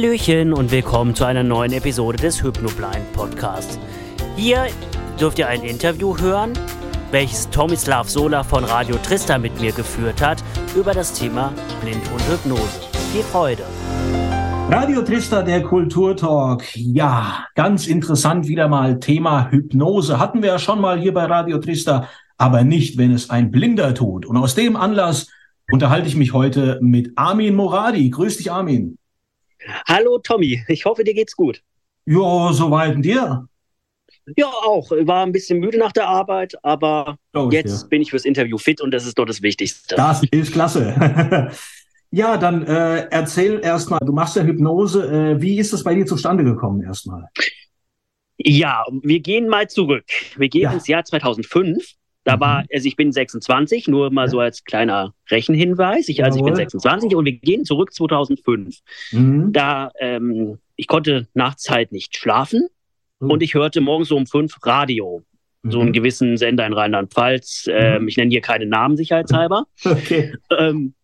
Hallöchen und willkommen zu einer neuen Episode des Hypnoblind Podcasts. Hier dürft ihr ein Interview hören, welches Tomislav Sola von Radio Trista mit mir geführt hat über das Thema Blind und Hypnose. Viel Freude! Radio Trista, der Kulturtalk. Ja, ganz interessant wieder mal Thema Hypnose. Hatten wir ja schon mal hier bei Radio Trista, aber nicht, wenn es ein Blinder tut. Und aus dem Anlass unterhalte ich mich heute mit Armin Moradi. Grüß dich, Armin. Hallo, Tommy. Ich hoffe, dir geht's gut. Ja, soweit dir? Ja, auch. Ich war ein bisschen müde nach der Arbeit, aber jetzt dir. bin ich fürs Interview fit und das ist doch das Wichtigste. Das ist klasse. ja, dann äh, erzähl erstmal, du machst ja Hypnose. Äh, wie ist das bei dir zustande gekommen erstmal? Ja, wir gehen mal zurück. Wir gehen ja. ins Jahr 2005. Da mhm. war, also ich bin 26, nur mal so als kleiner Rechenhinweis. Ich, also ich bin 26 und wir gehen zurück 2005. Mhm. Da, ähm, ich konnte nachts halt nicht schlafen mhm. und ich hörte morgens um fünf Radio. So einen mhm. gewissen Sender in Rheinland-Pfalz. Ähm, mhm. ich nenne hier keine Namen sicherheitshalber. Okay. Ähm,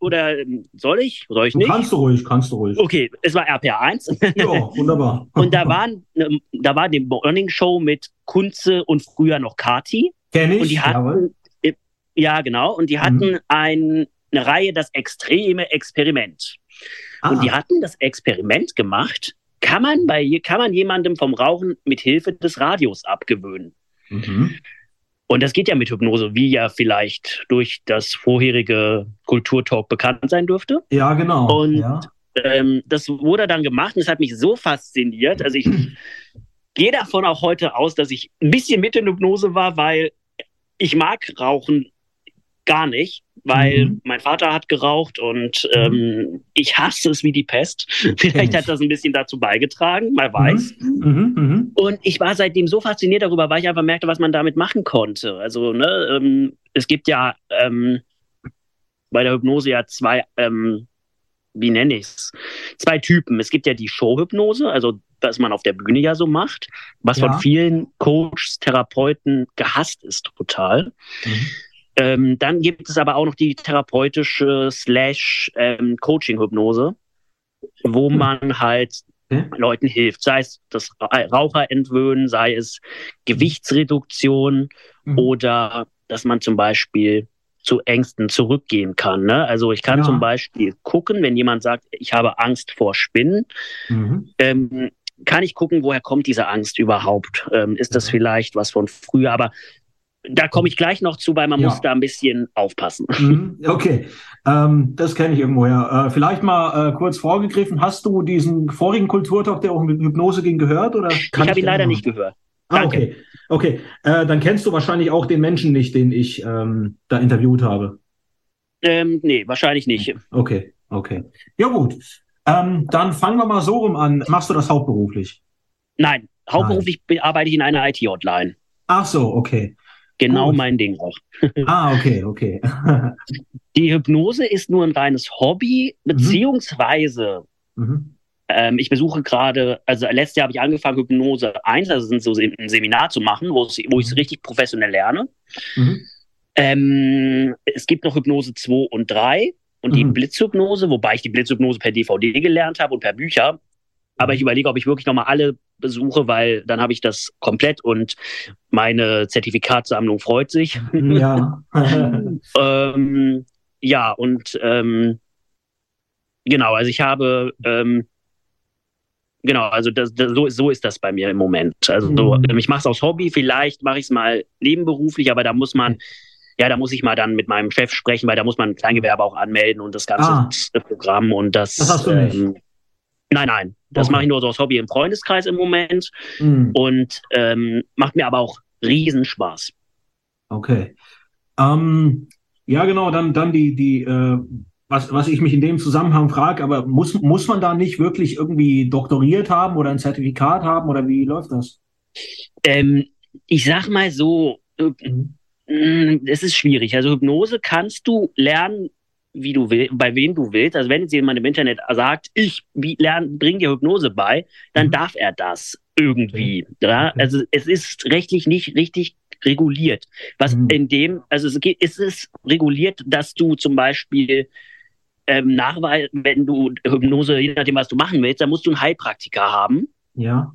oder ähm, soll ich? Soll ich nicht? Kannst du ruhig, kannst du ruhig. Okay, es war RPA1. Ja, wunderbar. und da, waren, ähm, da war die Morning Show mit Kunze und früher noch Kati. Kenn ich. Und die hatten, äh, ja, genau. Und die hatten mhm. ein, eine Reihe, das extreme Experiment. Ah. Und die hatten das Experiment gemacht, kann man, bei, kann man jemandem vom Rauchen mit Hilfe des Radios abgewöhnen. Mhm. Und das geht ja mit Hypnose, wie ja vielleicht durch das vorherige Kulturtalk bekannt sein dürfte. Ja, genau. Und ja. Ähm, das wurde dann gemacht und es hat mich so fasziniert. Also ich gehe davon auch heute aus, dass ich ein bisschen mit in Hypnose war, weil ich mag Rauchen gar nicht, weil mhm. mein Vater hat geraucht und ähm, ich hasse es wie die Pest. Vielleicht hat das ein bisschen dazu beigetragen, mal weiß. Mhm. mhm. Mhm. Und ich war seitdem so fasziniert darüber, weil ich einfach merkte, was man damit machen konnte. Also ne, ähm, es gibt ja ähm, bei der Hypnose ja zwei, ähm, wie nenne ich es, zwei Typen. Es gibt ja die Showhypnose, also was man auf der Bühne ja so macht, was ja. von vielen Coaches, Therapeuten gehasst ist total. Mhm. Ähm, dann gibt es aber auch noch die therapeutische slash ähm, Coaching-Hypnose, wo mhm. man halt mhm. Leuten hilft, sei es das Raucher entwöhnen, sei es Gewichtsreduktion mhm. oder dass man zum Beispiel zu Ängsten zurückgehen kann. Ne? Also ich kann ja. zum Beispiel gucken, wenn jemand sagt, ich habe Angst vor Spinnen, mhm. ähm, kann ich gucken, woher kommt diese Angst überhaupt? Ähm, ist das vielleicht was von früher? Aber da komme ich gleich noch zu, weil man ja. muss da ein bisschen aufpassen. Mhm, okay, ähm, das kenne ich irgendwoher. Äh, vielleicht mal äh, kurz vorgegriffen, hast du diesen vorigen Kulturtalk, der auch mit Hypnose ging, gehört? Oder ich habe ihn leider nicht gehört. Ah, okay. Okay. Äh, dann kennst du wahrscheinlich auch den Menschen nicht, den ich ähm, da interviewt habe. Ähm, nee, wahrscheinlich nicht. Okay, okay. Ja, gut. Ähm, dann fangen wir mal so rum an. Machst du das hauptberuflich? Nein, hauptberuflich Nein. arbeite ich in einer IT-Hotline. Ach so, okay. Genau Gut. mein Ding auch. ah, okay, okay. Die Hypnose ist nur ein reines Hobby, mhm. beziehungsweise mhm. Ähm, ich besuche gerade, also letztes Jahr habe ich angefangen, Hypnose 1, also so ein Seminar zu machen, wo, ich es mhm. richtig professionell lerne. Mhm. Ähm, es gibt noch Hypnose 2 und 3 und die mhm. Blitzhypnose, wobei ich die Blitzhypnose per DVD gelernt habe und per Bücher. Aber ich mhm. überlege, ob ich wirklich nochmal alle besuche, weil dann habe ich das komplett und meine Zertifikatssammlung freut sich. Ja. ähm, ja, und ähm, genau, also ich habe ähm, genau, also das, das, so, so ist das bei mir im Moment. Also so, mhm. ich mache es aus Hobby, vielleicht mache ich es mal nebenberuflich, aber da muss man ja, da muss ich mal dann mit meinem Chef sprechen, weil da muss man ein Kleingewerbe auch anmelden und das ganze ah. Programm und das. Das hast du nicht. Ähm, nein, nein. Das okay. mache ich nur so aus Hobby im Freundeskreis im Moment mhm. und ähm, macht mir aber auch Riesenspaß. Okay. Ähm, ja, genau, dann, dann die, die, äh, was, was ich mich in dem Zusammenhang frage, aber muss, muss man da nicht wirklich irgendwie doktoriert haben oder ein Zertifikat haben oder wie läuft das? Ähm, ich sag mal so, äh, es ist schwierig. Also Hypnose kannst du lernen, wie du willst, bei wem du willst. Also wenn jetzt jemand im Internet sagt, ich bringe dir Hypnose bei, dann mhm. darf er das irgendwie. Ja? Also es ist rechtlich nicht richtig reguliert. Was mhm. in dem, also es, geht, es ist reguliert, dass du zum Beispiel ähm, Nachweis, wenn du Hypnose, je nachdem, was du machen willst, dann musst du einen Heilpraktiker haben. Ja.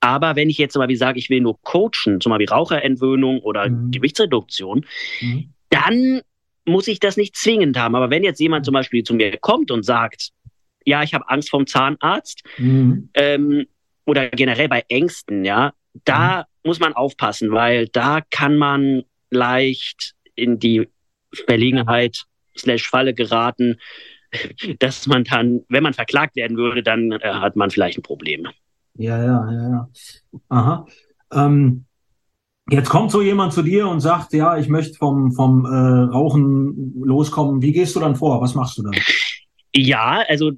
Aber wenn ich jetzt zum Beispiel sage, ich will nur coachen, zum Beispiel Raucherentwöhnung oder Mhm. Gewichtsreduktion, Mhm. dann muss ich das nicht zwingend haben. Aber wenn jetzt jemand zum Beispiel zu mir kommt und sagt, ja, ich habe Angst vom Zahnarzt Mhm. ähm, oder generell bei Ängsten, ja, da muss man aufpassen, weil da kann man leicht in die Verlegenheit slash Falle geraten, dass man dann, wenn man verklagt werden würde, dann äh, hat man vielleicht ein Problem. Ja, ja, ja, ja. Aha. Ähm, jetzt kommt so jemand zu dir und sagt, ja, ich möchte vom, vom äh, Rauchen loskommen. Wie gehst du dann vor? Was machst du dann? Ja, also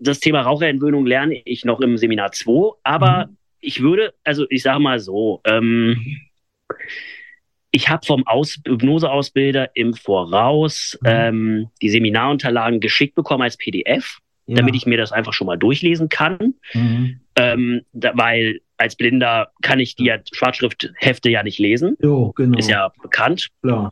das Thema Raucherentwöhnung lerne ich noch im Seminar 2, aber Mhm. ich würde, also ich sage mal so, ähm, ich habe vom Aus Hypnoseausbilder im Voraus Mhm. ähm, die Seminarunterlagen geschickt bekommen als PDF, Ja. damit ich mir das einfach schon mal durchlesen kann, Mhm. ähm, da, weil als Blinder kann ich die ja, Schwarzschrifthefte ja nicht lesen, Jo, genau. ist ja bekannt. klar.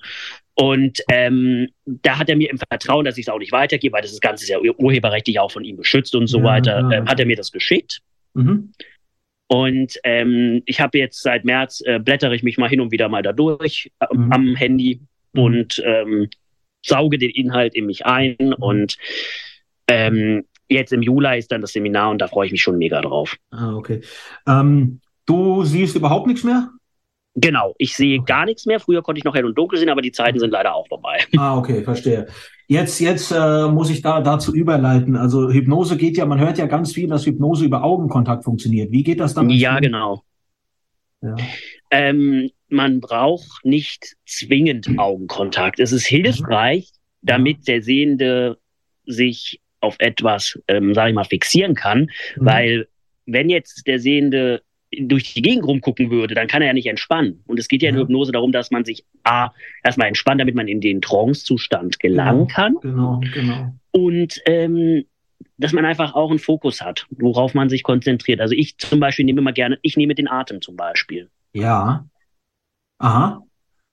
Und ähm, da hat er mir im Vertrauen, dass ich es auch nicht weitergebe, weil das Ganze ist ja ur- urheberrechtlich auch von ihm geschützt und so Ja, weiter, ja. ähm, hat er mir das geschickt. Mhm. Und ähm, ich habe jetzt seit März äh, blättere ich mich mal hin und wieder mal da durch äh, Mhm. am Handy Mhm. und ähm, sauge den Inhalt in mich ein. Und ähm, jetzt im Juli ist dann das Seminar und da freue ich mich schon mega drauf. Ah, okay. Ähm, du siehst überhaupt nichts mehr? Genau, ich sehe Okay. gar nichts mehr. Früher konnte ich noch hell und dunkel sehen, aber die Zeiten sind leider auch vorbei. Ah, okay, verstehe. Jetzt, jetzt äh, muss ich da dazu überleiten. Also Hypnose geht ja, man hört ja ganz viel, dass Hypnose über Augenkontakt funktioniert. Wie geht das dann? Ja, genau. Ja. Ähm, man braucht nicht zwingend Augenkontakt. Es ist hilfreich, damit der Sehende sich auf etwas, ähm, sage ich mal, fixieren kann, Mhm. weil wenn jetzt der Sehende durch die Gegend rumgucken würde, dann kann er ja nicht entspannen. Und es geht ja in Ja. Hypnose darum, dass man sich A, erstmal entspannt, damit man in den Trance-Zustand gelangen kann Genau, genau. und ähm, dass man einfach auch einen Fokus hat, worauf man sich konzentriert. Also ich zum Beispiel nehme immer gerne, ich nehme den Atem zum Beispiel. Ja. Aha.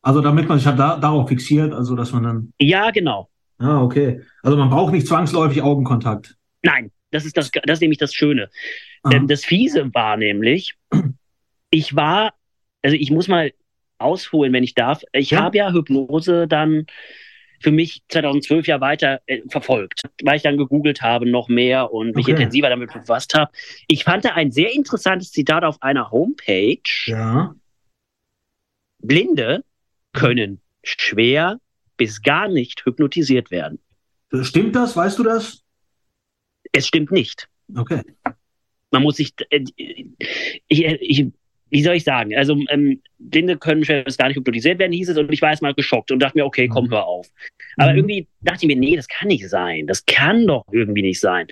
Also damit man sich halt da, darauf fixiert, also dass man dann. Ja, genau. Ah, okay. Also man braucht nicht zwangsläufig Augenkontakt. Nein, das ist das, das ist nämlich das Schöne. Aha. Ähm, das Fiese war nämlich, ich war, also ich muss mal ausholen, wenn ich darf. Ich Ja. habe ja Hypnose dann für mich 2012 ja weiter äh, verfolgt, weil ich dann gegoogelt habe noch mehr und mich Okay. intensiver damit befasst habe. Ich fand da ein sehr interessantes Zitat auf einer Homepage. Ja. Blinde können schwer bis gar nicht hypnotisiert werden. Stimmt das? Weißt du das? Es stimmt nicht. Okay. man muss sich, äh, ich, ich, wie soll ich sagen, also ähm, Blinde können bis gar nicht hypnotisiert werden, hieß es, und ich war erst mal geschockt und dachte mir, okay, komm, hör auf. Aber Mhm. irgendwie dachte ich mir, nee, das kann nicht sein, das kann doch irgendwie nicht sein.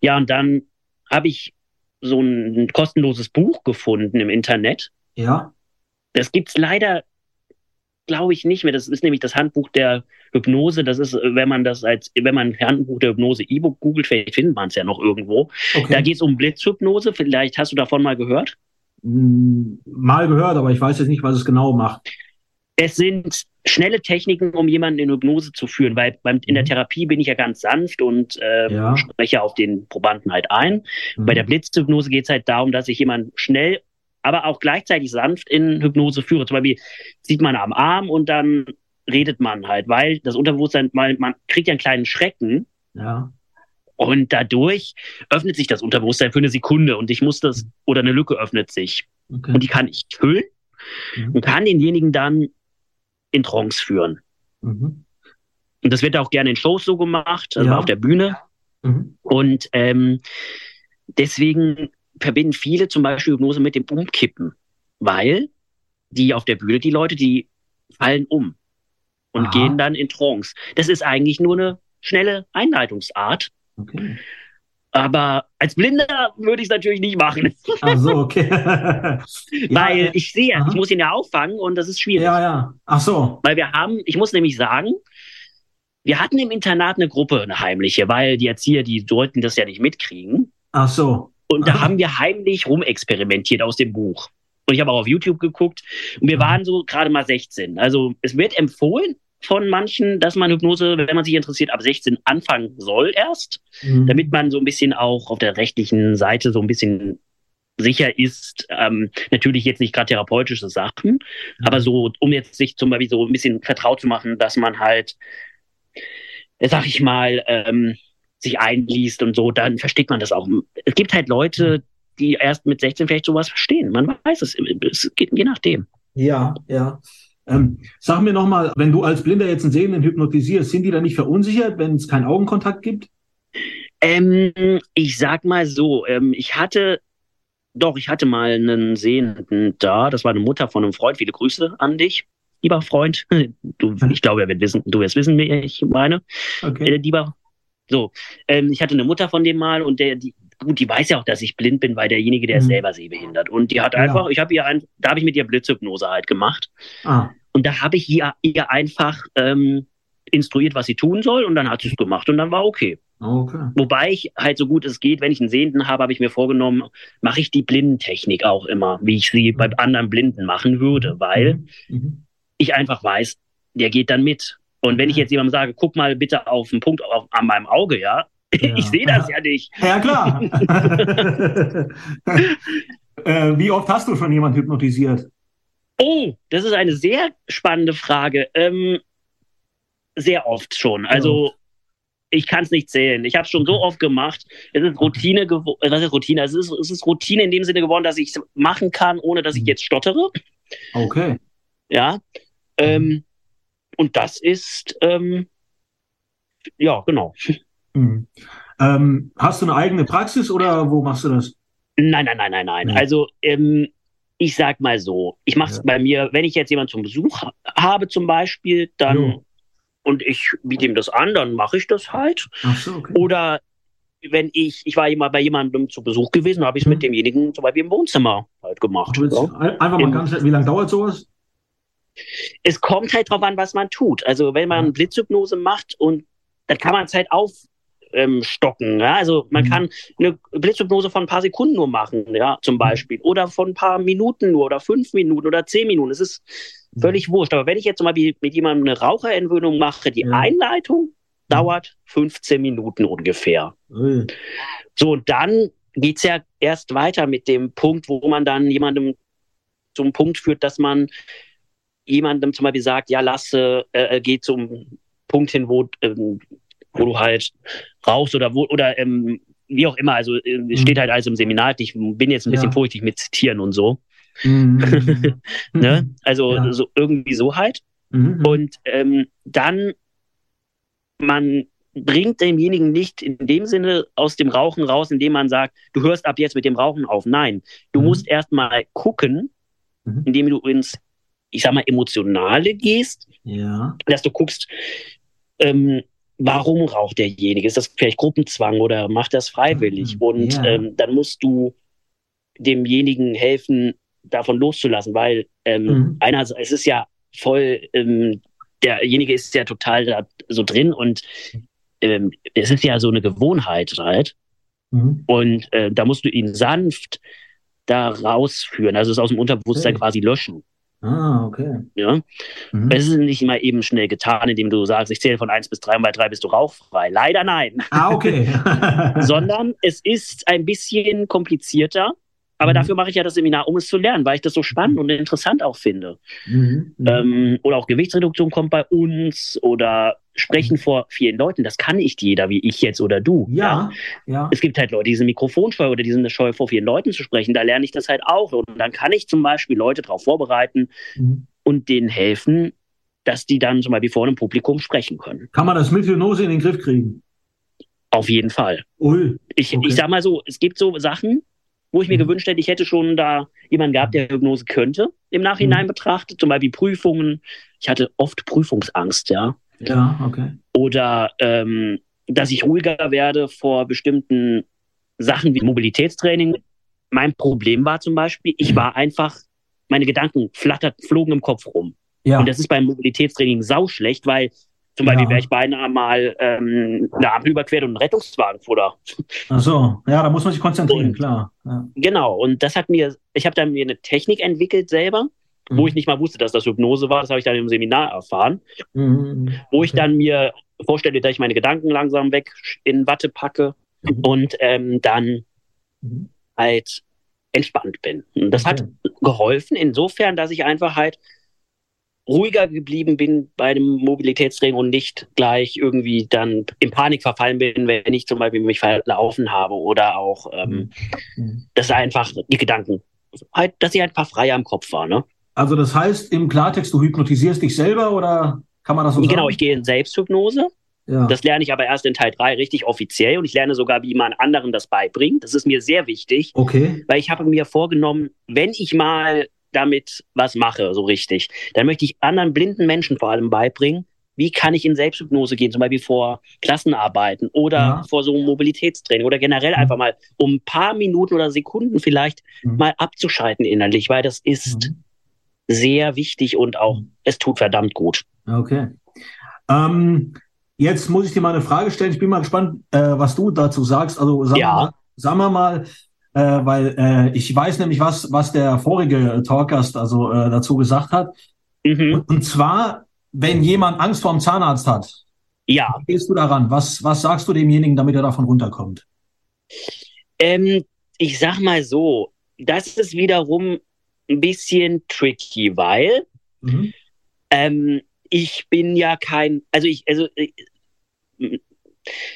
Ja, und dann habe ich so ein kostenloses Buch gefunden im Internet. Ja. Das gibt's leider, glaube ich, nicht mehr. Das ist nämlich das Handbuch der Hypnose. Das ist, äh, wenn man das als, wenn man Handbuch der Hypnose E-Book googelt, vielleicht findet man es ja noch irgendwo. Da Okay. geht es um Blitzhypnose. Vielleicht hast du davon mal gehört. Hm, Mal gehört, aber ich weiß jetzt nicht, was es genau macht. Es sind schnelle Techniken, um jemanden in Hypnose zu führen, weil beim, in der Mhm. Therapie bin ich ja ganz sanft und äh, Ja. spreche auf den Probanden halt ein. Bei der Blitzhypnose geht es halt darum, dass ich jemanden schnell, aber auch gleichzeitig sanft in Hypnose führe. Zum Beispiel zieht man am Arm und dann redet man halt, weil das Unterbewusstsein, weil man kriegt ja einen kleinen Schrecken Ja. und dadurch öffnet sich das Unterbewusstsein für eine Sekunde und ich muss das, oder eine Lücke öffnet sich Okay. und die kann ich füllen Mhm. und kann denjenigen dann in Trance führen. Mhm. Und das wird auch gerne in Shows so gemacht, also Ja. auf der Bühne. Mhm. Und ähm, deswegen verbinden viele zum Beispiel Hypnose mit dem Umkippen, weil die auf der Bühne, die Leute, die fallen um und Aha. gehen dann in Trance. Das ist eigentlich nur eine schnelle Einleitungsart. Okay. Aber als Blinder würde ich es natürlich nicht machen, Ach so, okay. ja, weil äh, ich sehe, aha. ich muss ihn ja auffangen und das ist schwierig. ja, ja. Ach so. Weil wir haben, ich muss nämlich sagen, wir hatten im Internat eine Gruppe, eine heimliche, weil die Erzieher, die sollten das ja nicht mitkriegen. Ach so. Und da Aha. haben wir heimlich rumexperimentiert aus dem Buch. Und ich habe auch auf YouTube geguckt und wir Mhm. waren so gerade mal 16. Also es wird empfohlen, von manchen, dass man Hypnose, wenn man sich interessiert, ab 16 anfangen soll erst, mhm. damit man so ein bisschen auch auf der rechtlichen Seite so ein bisschen sicher ist, ähm, natürlich jetzt nicht gerade therapeutische Sachen, mhm. aber so, um jetzt sich zum Beispiel so ein bisschen vertraut zu machen, dass man halt, sag ich mal, ähm, sich einliest und so, dann versteht man das auch. Es gibt halt Leute, die erst mit 16 vielleicht sowas verstehen. Man weiß es, es geht je nachdem. Ja, ja. Ähm, sag mir nochmal, wenn du als Blinder jetzt einen Sehenden hypnotisierst, sind die da nicht verunsichert, wenn es keinen Augenkontakt gibt? Ähm, ich sag mal so, ähm, ich hatte, doch, ich hatte mal einen Sehenden da, das war eine Mutter von einem Freund, viele Grüße an dich, lieber Freund. Du, ich glaube, er wird wissen, du wirst wissen, wie ich meine. Okay. Äh, lieber, so, ähm, ich hatte eine Mutter von dem mal und der, die, gut, die weiß ja auch, dass ich blind bin, weil derjenige, der ist mhm. selber sehbehindert. Und die hat ja. einfach, ich habe ihr ein, da habe ich mit ihr Blitzhypnose halt gemacht. Ah. Und da habe ich ihr, ihr einfach ähm, instruiert, was sie tun soll, und dann hat sie es gemacht und dann war okay. okay. Wobei ich halt so gut es geht, wenn ich einen Sehenden habe, habe ich mir vorgenommen, mache ich die Blindentechnik auch immer, wie ich sie mhm. bei anderen Blinden machen würde, weil mhm. mhm. ich einfach weiß, der geht dann mit. Und wenn ich jetzt jemandem sage, guck mal bitte auf den Punkt auf, an meinem Auge, ja, ja. Ich sehe das ja nicht. Ja, klar. äh, wie oft hast du schon jemanden hypnotisiert? Oh, das ist eine sehr spannende Frage. Ähm, sehr oft schon. Also, ich kann es nicht zählen. Ich habe es schon so oft gemacht. Es ist Routine geworden. Was ist Routine? Es ist, es ist Routine in dem Sinne geworden, dass ich es machen kann, ohne dass ich jetzt stottere. Okay. Ja. Ähm, und das ist, ähm, ja, genau. Mhm. Ähm, hast du eine eigene Praxis oder wo machst du das? Nein, nein, nein, nein, nein. Ja. Also ähm, ich sag mal so, ich mache es ja. bei mir, wenn ich jetzt jemanden zum Besuch habe zum Beispiel, dann jo. und ich biete ihm das an, dann mache ich das halt. Ach so, okay. Oder wenn ich, ich war immer bei jemandem zu Besuch gewesen, habe ich es hm. mit demjenigen zum Beispiel im Wohnzimmer halt gemacht. Ja. Einfach mal ganz, wie lange dauert sowas? Es kommt halt drauf an, was man tut. Also wenn man. Blitzhypnose macht und dann kann man es halt auf, ähm, stocken. Ja? Also man mhm. kann eine Blitzhypnose von ein paar Sekunden nur machen, ja, zum mhm. Beispiel. Oder von ein paar Minuten nur oder fünf Minuten oder zehn Minuten. Es ist mhm. völlig wurscht. Aber wenn ich jetzt zum Beispiel mit jemandem eine Raucherentwöhnung mache, die ja. Einleitung mhm. dauert 15 Minuten ungefähr. Mhm. So, und dann geht es ja erst weiter mit dem Punkt, wo man dann jemandem zum Punkt führt, dass man jemandem zum Beispiel sagt, ja, lasse, äh, äh geht zum Punkt hin, wo ähm, wo du halt rauchst oder wo, oder ähm, wie auch immer. Also äh, mhm. steht halt alles im Seminar. Ich bin jetzt ein bisschen ja. vorsichtig mit Zitieren und so. Mhm. ne? Also ja. so irgendwie so halt. Mhm. Und ähm, dann man bringt demjenigen nicht in dem Sinne aus dem Rauchen raus, indem man sagt, du hörst ab jetzt mit dem Rauchen auf. Nein, du mhm. musst erstmal gucken, mhm. indem du ins, ich sag mal, Emotionale gehst, ja. dass du guckst, ähm, warum raucht derjenige? Ist das vielleicht Gruppenzwang oder macht das freiwillig? Mhm. Und ja. ähm, dann musst du demjenigen helfen, davon loszulassen, weil ähm, mhm. einerseits es ist ja voll, ähm, derjenige ist ja total da so drin und ähm, es ist ja so eine Gewohnheit halt. Mhm. Und äh, da musst du ihn sanft da rausführen, also es aus dem Unterbewusstsein okay. quasi löschen. Ah, okay. Ja. Mhm. Es ist nicht immer eben schnell getan, indem du sagst, ich zähle von 1 bis 3 und bei 3 bist du rauchfrei. Leider nein. Ah, okay. Sondern es ist ein bisschen komplizierter. Aber mhm. dafür mache ich ja das Seminar, um es zu lernen, weil ich das so spannend und interessant auch finde. Mhm. mhm. Ähm, oder auch Gewichtsreduktion kommt bei uns oder sprechen mhm. vor vielen Leuten, das kann nicht jeder, wie ich jetzt oder du. Ja, ja. ja. Es gibt halt Leute, die sind mikrofonscheu oder die sind scheu, vor vielen Leuten zu sprechen. Da lerne ich das halt auch. Und dann kann ich zum Beispiel Leute darauf vorbereiten mhm. und denen helfen, dass die dann zum Beispiel vor einem Publikum sprechen können. Kann man das mit Hypnose in den Griff kriegen? Auf jeden Fall. Ui, ich, okay. ich sag mal so, es gibt so Sachen, wo ich mir mhm. gewünscht hätte, ich hätte schon da jemanden gehabt, der Hypnose könnte, im Nachhinein mhm. betrachtet, zum Beispiel Prüfungen. Ich hatte oft Prüfungsangst, ja. Ja, okay. Oder ähm, dass ich ruhiger werde vor bestimmten Sachen wie Mobilitätstraining. Mein Problem war zum Beispiel, ich war einfach, meine Gedanken flattert, flogen im Kopf rum. Ja. Und das ist beim Mobilitätstraining sauschlecht, weil zum Beispiel ja. wäre ich beinahe mal ähm, eine Ampel überquert und ein Rettungswagen fuhr da. Ach so, ja, da muss man sich konzentrieren, und, klar. Ja. Genau, und das hat mir, ich habe dann mir eine Technik entwickelt selber. Wo ich nicht mal wusste, dass das Hypnose war. Das habe ich dann im Seminar erfahren, mhm. wo ich dann mir vorstelle, dass ich meine Gedanken langsam weg in Watte packe mhm. und ähm, dann mhm. halt entspannt bin. Und das hat geholfen insofern, dass ich einfach halt ruhiger geblieben bin bei dem Mobilitätstraining und nicht gleich irgendwie dann in Panik verfallen bin, wenn ich zum Beispiel mich verlaufen habe oder auch, ähm, mhm. dass einfach die Gedanken, halt, dass ich einfach freier im Kopf war. Ne? Also das heißt im Klartext, du hypnotisierst dich selber oder kann man das so genau, sagen? Genau, ich gehe in Selbsthypnose. Ja. Das lerne ich aber erst in Teil 3 richtig offiziell und ich lerne sogar, wie man anderen das beibringt. Das ist mir sehr wichtig, okay. weil ich habe mir vorgenommen, wenn ich mal damit was mache, so richtig, dann möchte ich anderen blinden Menschen vor allem beibringen, wie kann ich in Selbsthypnose gehen, zum Beispiel vor Klassenarbeiten oder ja. vor so einem Mobilitätstraining oder generell mhm. einfach mal um ein paar Minuten oder Sekunden vielleicht mhm. mal abzuschalten innerlich, weil das ist mhm. Sehr wichtig und auch es tut verdammt gut. Okay. Ähm, jetzt muss ich dir mal eine Frage stellen. Ich bin mal gespannt, äh, was du dazu sagst. Also sag ja. mal, sagen wir mal, äh, weil äh, ich weiß nämlich, was, was der vorige Talkast also äh, dazu gesagt hat. Mhm. Und, und, zwar, wenn jemand Angst vor dem Zahnarzt hat, ja. gehst du daran? Was, was sagst du demjenigen, damit er davon runterkommt? Ähm, ich sag mal so, das ist wiederum ein bisschen tricky, weil mhm. ähm, ich bin ja kein, also ich, also äh,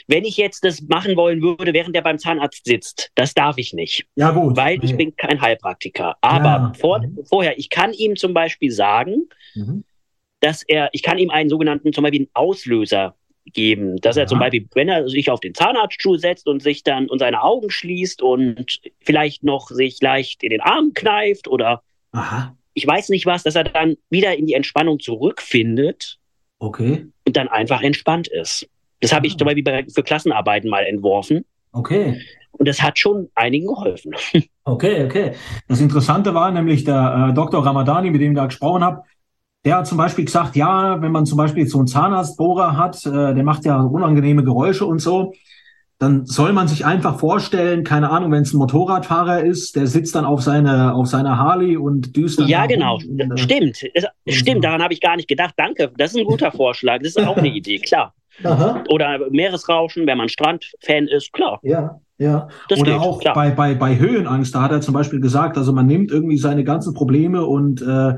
wenn ich jetzt das machen wollen würde, während er beim Zahnarzt sitzt, das darf ich nicht. Ja, gut. Weil ich bin kein Heilpraktiker. Aber ja. vor, mhm. vorher, ich kann ihm zum Beispiel sagen, mhm. dass er, ich kann ihm einen sogenannten, zum Beispiel einen Auslöser geben, dass ja. er zum Beispiel, wenn er sich auf den Zahnarztstuhl setzt und sich dann und seine Augen schließt und vielleicht noch sich leicht in den Arm kneift oder Aha. ich weiß nicht was, dass er dann wieder in die Entspannung zurückfindet. Okay. Und dann einfach entspannt ist. Das habe ich ah. zum Beispiel für Klassenarbeiten mal entworfen. Okay. Und das hat schon einigen geholfen. Okay, okay. Das Interessante war nämlich der äh, Dr. Ramadani, mit dem ich da gesprochen habe, der hat zum Beispiel gesagt, ja, wenn man zum Beispiel so einen Zahnarztbohrer hat, äh, der macht ja unangenehme Geräusche und so, dann soll man sich einfach vorstellen, keine Ahnung, wenn es ein Motorradfahrer ist, der sitzt dann auf seiner auf seiner Harley und düst dann. Ja, genau. Und, äh, stimmt. Es, stimmt, daran habe ich gar nicht gedacht. Danke. Das ist ein guter Vorschlag. Das ist auch eine Idee, klar. Aha. Oder Meeresrauschen, wenn man Strandfan ist, klar. Ja, ja. Das Oder geht, auch klar. Bei, bei, bei Höhenangst, da hat er zum Beispiel gesagt, also man nimmt irgendwie seine ganzen Probleme und äh,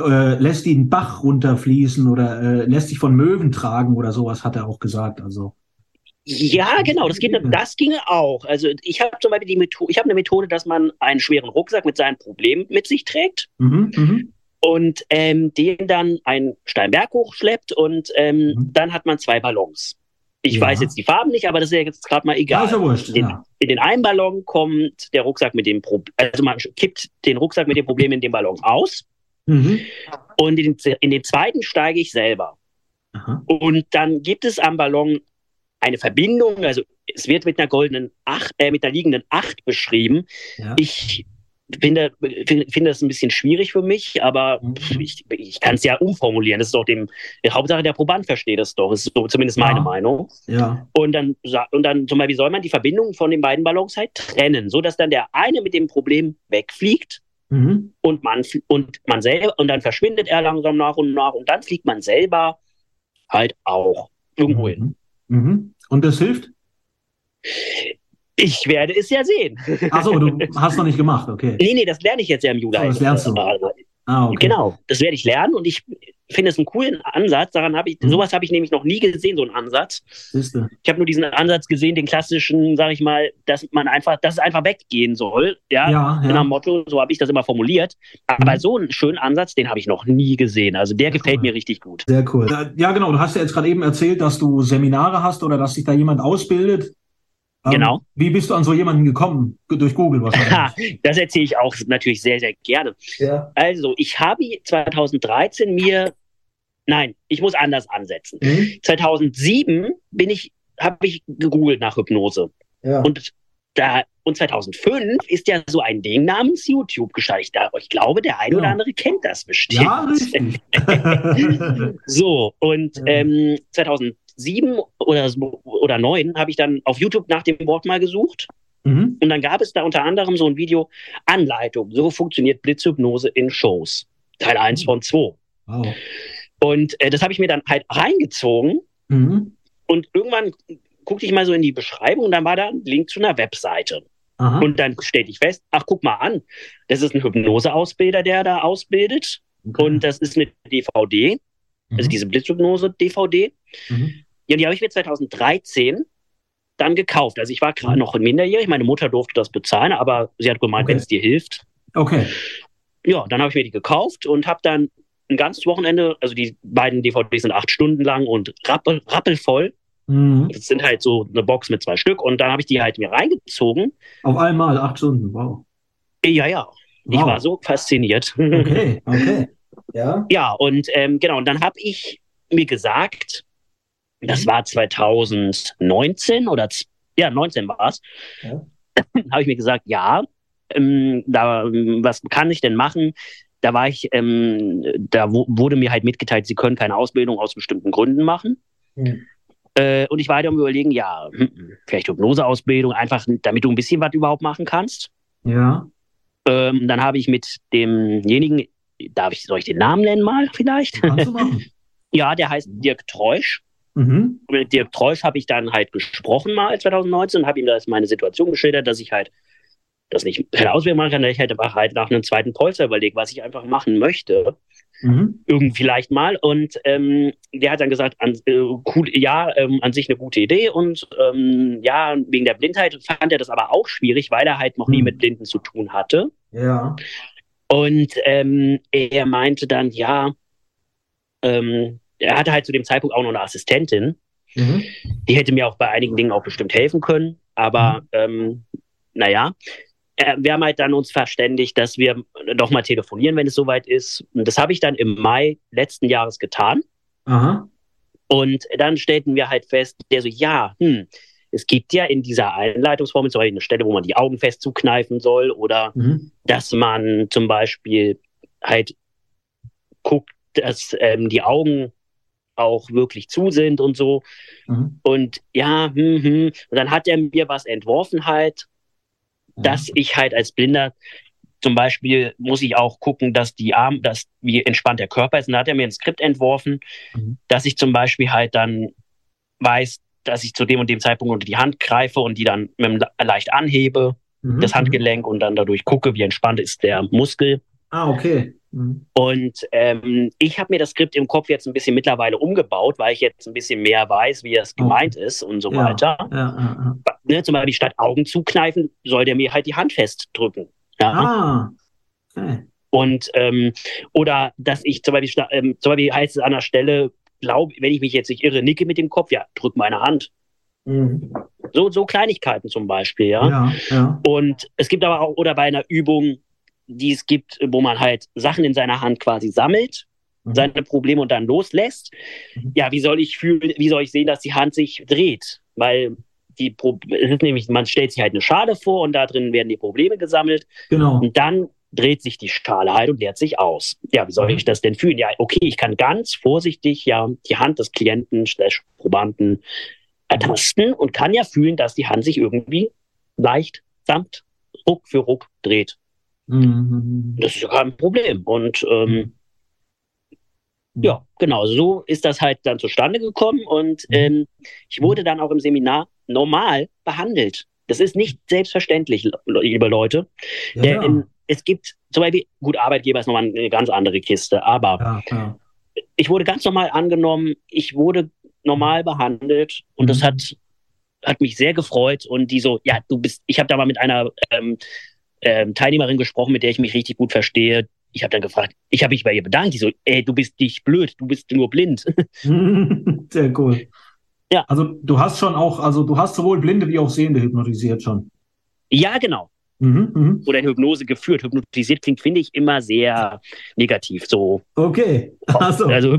äh, lässt ihn Bach runterfließen oder äh, lässt sich von Möwen tragen oder sowas, hat er auch gesagt. Also. Ja, genau, das, geht, das ginge auch. Also ich habe zum Beispiel die Methode, ich habe eine Methode, dass man einen schweren Rucksack mit seinen Problemen mit sich trägt. Mhm, mh und ähm, den dann einen Steinberg hochschleppt und ähm, mhm. dann hat man zwei Ballons. Ich ja. weiß jetzt die Farben nicht, aber das ist ja jetzt gerade mal egal. Ja, wurscht, in, in den einen Ballon kommt der Rucksack mit dem Problem, also man kippt den Rucksack mit dem Problem in den Ballon aus. Mhm. Und in den, in den, zweiten steige ich selber. Aha. Und dann gibt es am Ballon eine Verbindung, also es wird mit einer goldenen Acht, äh, mit einer liegenden Acht beschrieben. Ja. Ich finde, finde das ein bisschen schwierig für mich, aber mhm. ich, ich kann es ja umformulieren. Das ist doch dem, Hauptsache der Proband versteht es doch. Das ist so zumindest meine ja. Meinung. Ja. Und dann, und dann zum Beispiel soll man die Verbindung von den beiden Ballons halt trennen, sodass dann der eine mit dem Problem wegfliegt mhm. und man, und man selber, und dann verschwindet er langsam nach und nach und dann fliegt man selber halt auch irgendwo hin. Mhm. mhm. Und das hilft? Ich werde es ja sehen. Achso, du hast noch nicht gemacht, okay. Nee, nee, das lerne ich jetzt ja im Juli. Oh, das lernst du. Ah, okay. Genau, das werde ich lernen und ich finde es einen coolen Ansatz. Daran habe ich, mhm. sowas habe ich nämlich noch nie gesehen, so einen Ansatz. Siehste. Ich habe nur diesen Ansatz gesehen, den klassischen, sage ich mal, dass man einfach, dass es einfach weggehen soll. Ja, ja, ja. Motto, so habe ich das immer formuliert. Aber mhm. so einen schönen Ansatz, den habe ich noch nie gesehen. Also der gefällt cool. mir richtig gut. Sehr cool. Ja, genau. Du hast ja jetzt gerade eben erzählt, dass du Seminare hast oder dass sich da jemand ausbildet. Ähm, genau. Wie bist du an so jemanden gekommen? Durch Google wahrscheinlich. das erzähle ich auch natürlich sehr, sehr gerne. Ja. Also, ich habe 2013 mir, nein, ich muss anders ansetzen. Mhm. 2007 bin ich, habe ich gegoogelt nach Hypnose. Ja. Und da, und 2005 ist ja so ein Ding namens YouTube gestartet. Ich, glaube, der eine ja. oder andere kennt das bestimmt. Ja, richtig. so, und ähm, 2000 sieben oder, oder neun habe ich dann auf YouTube nach dem Wort mal gesucht. Mhm. Und dann gab es da unter anderem so ein Video Anleitung. So funktioniert Blitzhypnose in Shows. Teil 1 von 2. Wow. Und äh, das habe ich mir dann halt reingezogen. Mhm. Und irgendwann guckte ich mal so in die Beschreibung und dann war da ein Link zu einer Webseite. Aha. Und dann stellte ich fest, ach, guck mal an, das ist ein Hypnoseausbilder, der da ausbildet. Okay. Und das ist eine DVD, also mhm. diese Blitzhypnose-DVD. Mhm. Ja, die habe ich mir 2013 dann gekauft. Also ich war gerade noch minderjährig, meine Mutter durfte das bezahlen, aber sie hat gemeint, okay. wenn es dir hilft. Okay. Ja, dann habe ich mir die gekauft und habe dann ein ganzes Wochenende, also die beiden DVDs sind acht Stunden lang und rappel, rappelvoll. Mhm. Das sind halt so eine Box mit zwei Stück und dann habe ich die halt mir reingezogen. Auf einmal acht Stunden, wow. Ja, ja. Wow. Ich war so fasziniert. Okay, okay. Ja. Ja, und ähm, genau, und dann habe ich mir gesagt, das war 2019 oder ja, 19 war es. Ja. habe ich mir gesagt, ja, ähm, da, was kann ich denn machen? Da war ich, ähm, da wurde mir halt mitgeteilt, sie können keine Ausbildung aus bestimmten Gründen machen. Mhm. Äh, und ich war halt am überlegen, ja, hm, hm, vielleicht Hypnoseausbildung, einfach damit du ein bisschen was überhaupt machen kannst. Ja. Ähm, dann habe ich mit demjenigen, darf ich, soll ich den Namen nennen mal vielleicht? Ja, der heißt Dirk Treusch. Mhm. Mit Dirk Treusch habe ich dann halt gesprochen mal 2019 und habe ihm das meine Situation geschildert, dass ich halt das nicht keine machen kann, dass ich halt einfach halt nach einem zweiten Polster überlege, was ich einfach machen möchte. Mhm. Irgendwie vielleicht mal. Und ähm, der hat dann gesagt, an, äh, cool, ja, ähm, an sich eine gute Idee. Und ähm, ja, wegen der Blindheit fand er das aber auch schwierig, weil er halt noch mhm. nie mit Blinden zu tun hatte. Ja. Und ähm, er meinte dann, ja, ähm, er hatte halt zu dem Zeitpunkt auch noch eine Assistentin. Mhm. Die hätte mir auch bei einigen Dingen auch bestimmt helfen können. Aber mhm. ähm, naja, äh, wir haben halt dann uns verständigt, dass wir doch mal telefonieren, wenn es soweit ist. Und das habe ich dann im Mai letzten Jahres getan. Aha. Und dann stellten wir halt fest, der so, ja, hm, es gibt ja in dieser Einleitungsform zum Beispiel eine Stelle, wo man die Augen fest zukneifen soll oder mhm. dass man zum Beispiel halt guckt, dass ähm, die Augen auch wirklich zu sind und so. Mhm. Und ja, hm, hm. und dann hat er mir was entworfen halt, mhm. dass ich halt als Blinder zum Beispiel muss ich auch gucken, dass die Arme, dass wie entspannt der Körper ist. Und da hat er mir ein Skript entworfen, mhm. dass ich zum Beispiel halt dann weiß, dass ich zu dem und dem Zeitpunkt unter die Hand greife und die dann leicht anhebe, mhm. das Handgelenk und dann dadurch gucke, wie entspannt ist der Muskel. Ah, okay. Mhm. Und ähm, ich habe mir das Skript im Kopf jetzt ein bisschen mittlerweile umgebaut, weil ich jetzt ein bisschen mehr weiß, wie es gemeint okay. ist und so ja. weiter. Ja, ja, ne, zum Beispiel statt Augen zukneifen, soll der mir halt die Hand festdrücken. Ja. Ah. Okay. Und ähm, oder dass ich zum Beispiel, ähm, zum Beispiel heißt es an der Stelle, glaube, wenn ich mich jetzt nicht irre, nicke mit dem Kopf, ja, drück meine Hand. Mhm. So, so Kleinigkeiten zum Beispiel, ja? ja. Ja, Und es gibt aber auch, oder bei einer Übung, die es gibt, wo man halt Sachen in seiner Hand quasi sammelt, mhm. seine Probleme und dann loslässt. Mhm. Ja, wie soll ich fühlen, wie soll ich sehen, dass die Hand sich dreht? Weil die Pro es ist nämlich, man stellt sich halt eine Schale vor und da drin werden die Probleme gesammelt. Genau. Und dann dreht sich die Schale halt und leert sich aus. Ja, wie soll mhm. ich das denn fühlen? Ja, okay, ich kann ganz vorsichtig ja die Hand des Klienten, slash Probanden ertasten und kann ja fühlen, dass die Hand sich irgendwie leicht, samt, Ruck für Ruck dreht. Mhm. Das ist ja kein Problem. Und ähm, mhm. ja, genau, so ist das halt dann zustande gekommen und mhm. ähm, ich wurde dann auch im Seminar normal behandelt. Das ist nicht selbstverständlich, liebe Leute. Ja, ja. In, es gibt zum Beispiel, gut, Arbeitgeber ist nochmal eine ganz andere Kiste, aber ja, ich wurde ganz normal angenommen, ich wurde normal behandelt und mhm. das hat, hat mich sehr gefreut und die so, ja, du bist, ich habe da mal mit einer ähm, ähm, Teilnehmerin gesprochen, mit der ich mich richtig gut verstehe. Ich habe dann gefragt, ich habe mich bei ihr bedankt. Die so, ey, du bist nicht blöd, du bist nur blind. Sehr cool. Ja. Also du hast schon auch, also du hast sowohl Blinde wie auch Sehende hypnotisiert schon. Ja, genau. Mhm, mh. Oder in Hypnose geführt. Hypnotisiert klingt, finde ich, immer sehr negativ. So. Okay. Also, also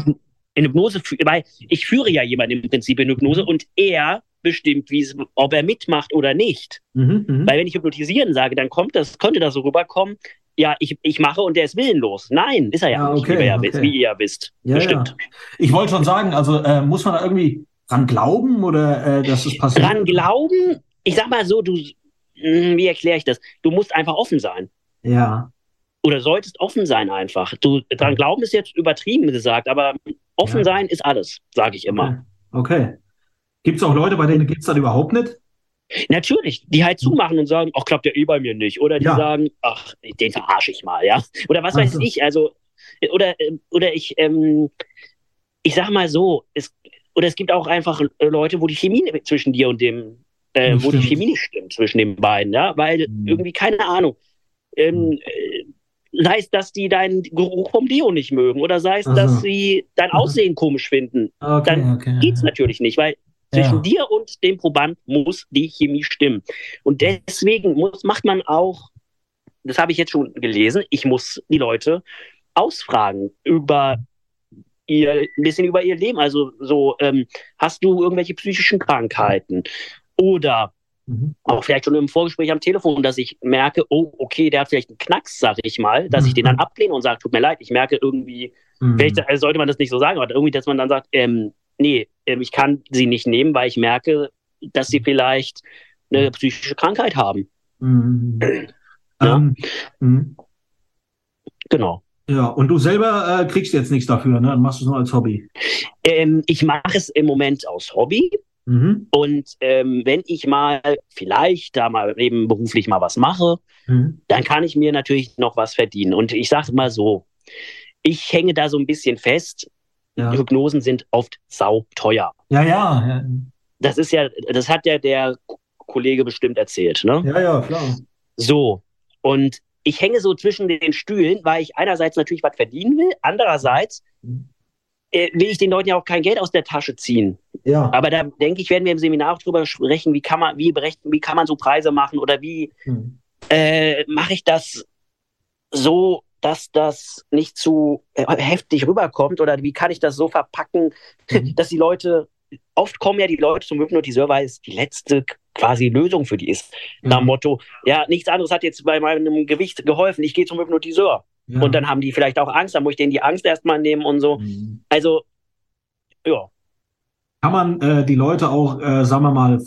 in Hypnose, weil ich führe ja jemanden im Prinzip in Hypnose und er bestimmt, ob er mitmacht oder nicht. Mhm, mh. Weil wenn ich hypnotisieren sage, dann kommt das, könnte das so rüberkommen, ja, ich, ich mache und der ist willenlos. Nein, ist er ja, ja okay, nicht, wie, ihr okay. wie ihr ja wisst. Ja, Bestimmt. Ja. Ich wollte schon sagen, also äh, muss man da irgendwie dran glauben oder äh, dass es passiert? Dran glauben? Ich sag mal so, du, hm, wie erkläre ich das? Du musst einfach offen sein. Ja. oder solltest offen sein einfach. Du dran glauben ist jetzt übertrieben gesagt, aber offen Ja. sein ist alles, sage ich immer. Okay. okay. Gibt es auch Leute, bei denen geht's dann überhaupt nicht? Natürlich, die halt zumachen und sagen, ach, klappt ja eh bei mir nicht. Oder die Ja. sagen, ach, den verarsche ich mal, ja. Oder was weiß ich, also, oder, äh, oder ich, ähm, ich sag mal so, es, oder es gibt auch einfach Leute, wo die Chemie zwischen dir und dem, äh, wo die. Chemie nicht stimmt zwischen den beiden, ja, weil Mhm. irgendwie, keine Ahnung, ähm, äh, sei es, dass die deinen Geruch vom Deo nicht mögen, oder sei es, Ach so. dass sie dein Mhm. Aussehen komisch finden Okay, Dann okay. geht's natürlich nicht, weil zwischen Ja. dir und dem Proband muss die Chemie stimmen. Und deswegen muss, macht man auch, das habe ich jetzt schon gelesen, ich muss die Leute ausfragen über ihr, ein bisschen über ihr Leben. Also so, ähm, hast du irgendwelche psychischen Krankheiten? Oder Mhm. auch vielleicht schon im Vorgespräch am Telefon, dass ich merke, oh, okay, der hat vielleicht einen Knacks, sag ich mal, dass ich den dann Mhm. ablehne und sage, tut mir leid, ich merke irgendwie, Mhm. Vielleicht sollte man das nicht so sagen, aber irgendwie, dass man dann sagt, ähm, nee, ähm, ich kann sie nicht nehmen, weil ich merke, dass sie vielleicht eine psychische Krankheit haben. Mhm. Ja. Ähm, mhm. Genau. Ja, und du selber äh, kriegst jetzt nichts dafür, ne? Dann machst du es nur als Hobby. Ähm, ich mache es im Moment aus Hobby Mhm. und ähm, wenn ich mal vielleicht da mal eben beruflich mal was mache, Mhm. dann kann ich mir natürlich noch was verdienen. Und ich sage mal so, ich hänge da so ein bisschen fest, Ja. Hypnosen sind oft sauteuer. ja, ja, ja, Das ist ja, das hat ja der Kollege bestimmt erzählt, ne? ja, ja, klar. So, und ich hänge so zwischen den Stühlen, weil ich einerseits natürlich was verdienen will, andererseits äh, will ich den Leuten ja auch kein Geld aus der Tasche ziehen. Ja. Aber da denke ich, werden wir im Seminar auch drüber sprechen, wie kann man, wie berechnen, wie kann man so Preise machen oder wie Mhm. äh, mache ich das so, dass das nicht zu äh, heftig rüberkommt oder wie kann ich das so verpacken, Mhm. dass die Leute, oft kommen ja die Leute zum Hypnotiseur, weil es die letzte quasi Lösung für die ist. Nach dem Motto, ja, nichts anderes hat jetzt bei meinem Gewicht geholfen, ich gehe zum Hypnotiseur. Ja. Und dann haben die vielleicht auch Angst, dann muss ich denen die Angst erstmal nehmen und so. Mhm. Also, ja, Kann man äh, die Leute auch, äh, sagen wir mal,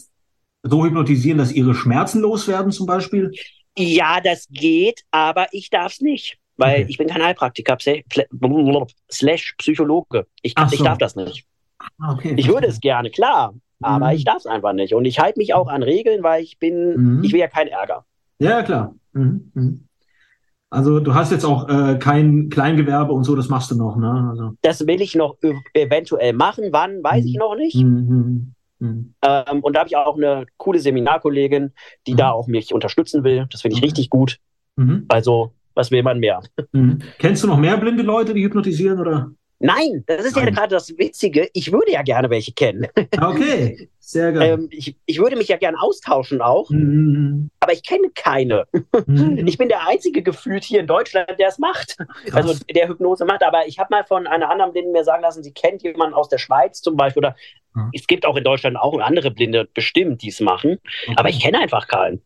so hypnotisieren, dass ihre Schmerzen loswerden zum Beispiel? ja, das geht, aber ich darf es nicht. Weil Okay. ich bin kein Heilpraktiker, slash Psychologe. Ich, ich so. darf das nicht. Ah, okay. Ich würde es gerne, klar, aber Mhm. ich darf es einfach nicht. Und ich halte mich auch an Regeln, weil ich bin, Mhm. ich will ja keinen Ärger. Ja, klar. Mhm. Mhm. Also du hast jetzt auch äh, kein Kleingewerbe und so, das machst du noch, ne? Also, Das will ich noch ev- eventuell machen. Wann, weiß Mhm. ich noch nicht. mhm. Mhm. Ähm, und da habe ich auch eine coole Seminarkollegin, die Mhm. da auch mich unterstützen will. Das finde ich Okay. richtig gut. Mhm. Also, was will man mehr? Mhm. Kennst du noch mehr blinde Leute, die hypnotisieren oder? Nein, das ist ja Nein. gerade das Witzige. Ich würde ja gerne welche kennen. Okay, sehr geil. ähm, ich, ich würde mich ja gerne austauschen auch, Mhm. aber ich kenne keine. Mhm. Ich bin der einzige gefühlt hier in Deutschland, der es macht. Krass. Also der Hypnose macht. Aber ich habe mal von einer anderen Blinden mir sagen lassen, sie kennt jemanden aus der Schweiz zum Beispiel. Oder Ja. es gibt auch in Deutschland auch andere Blinde bestimmt, die es machen. Okay. Aber ich kenne einfach keinen.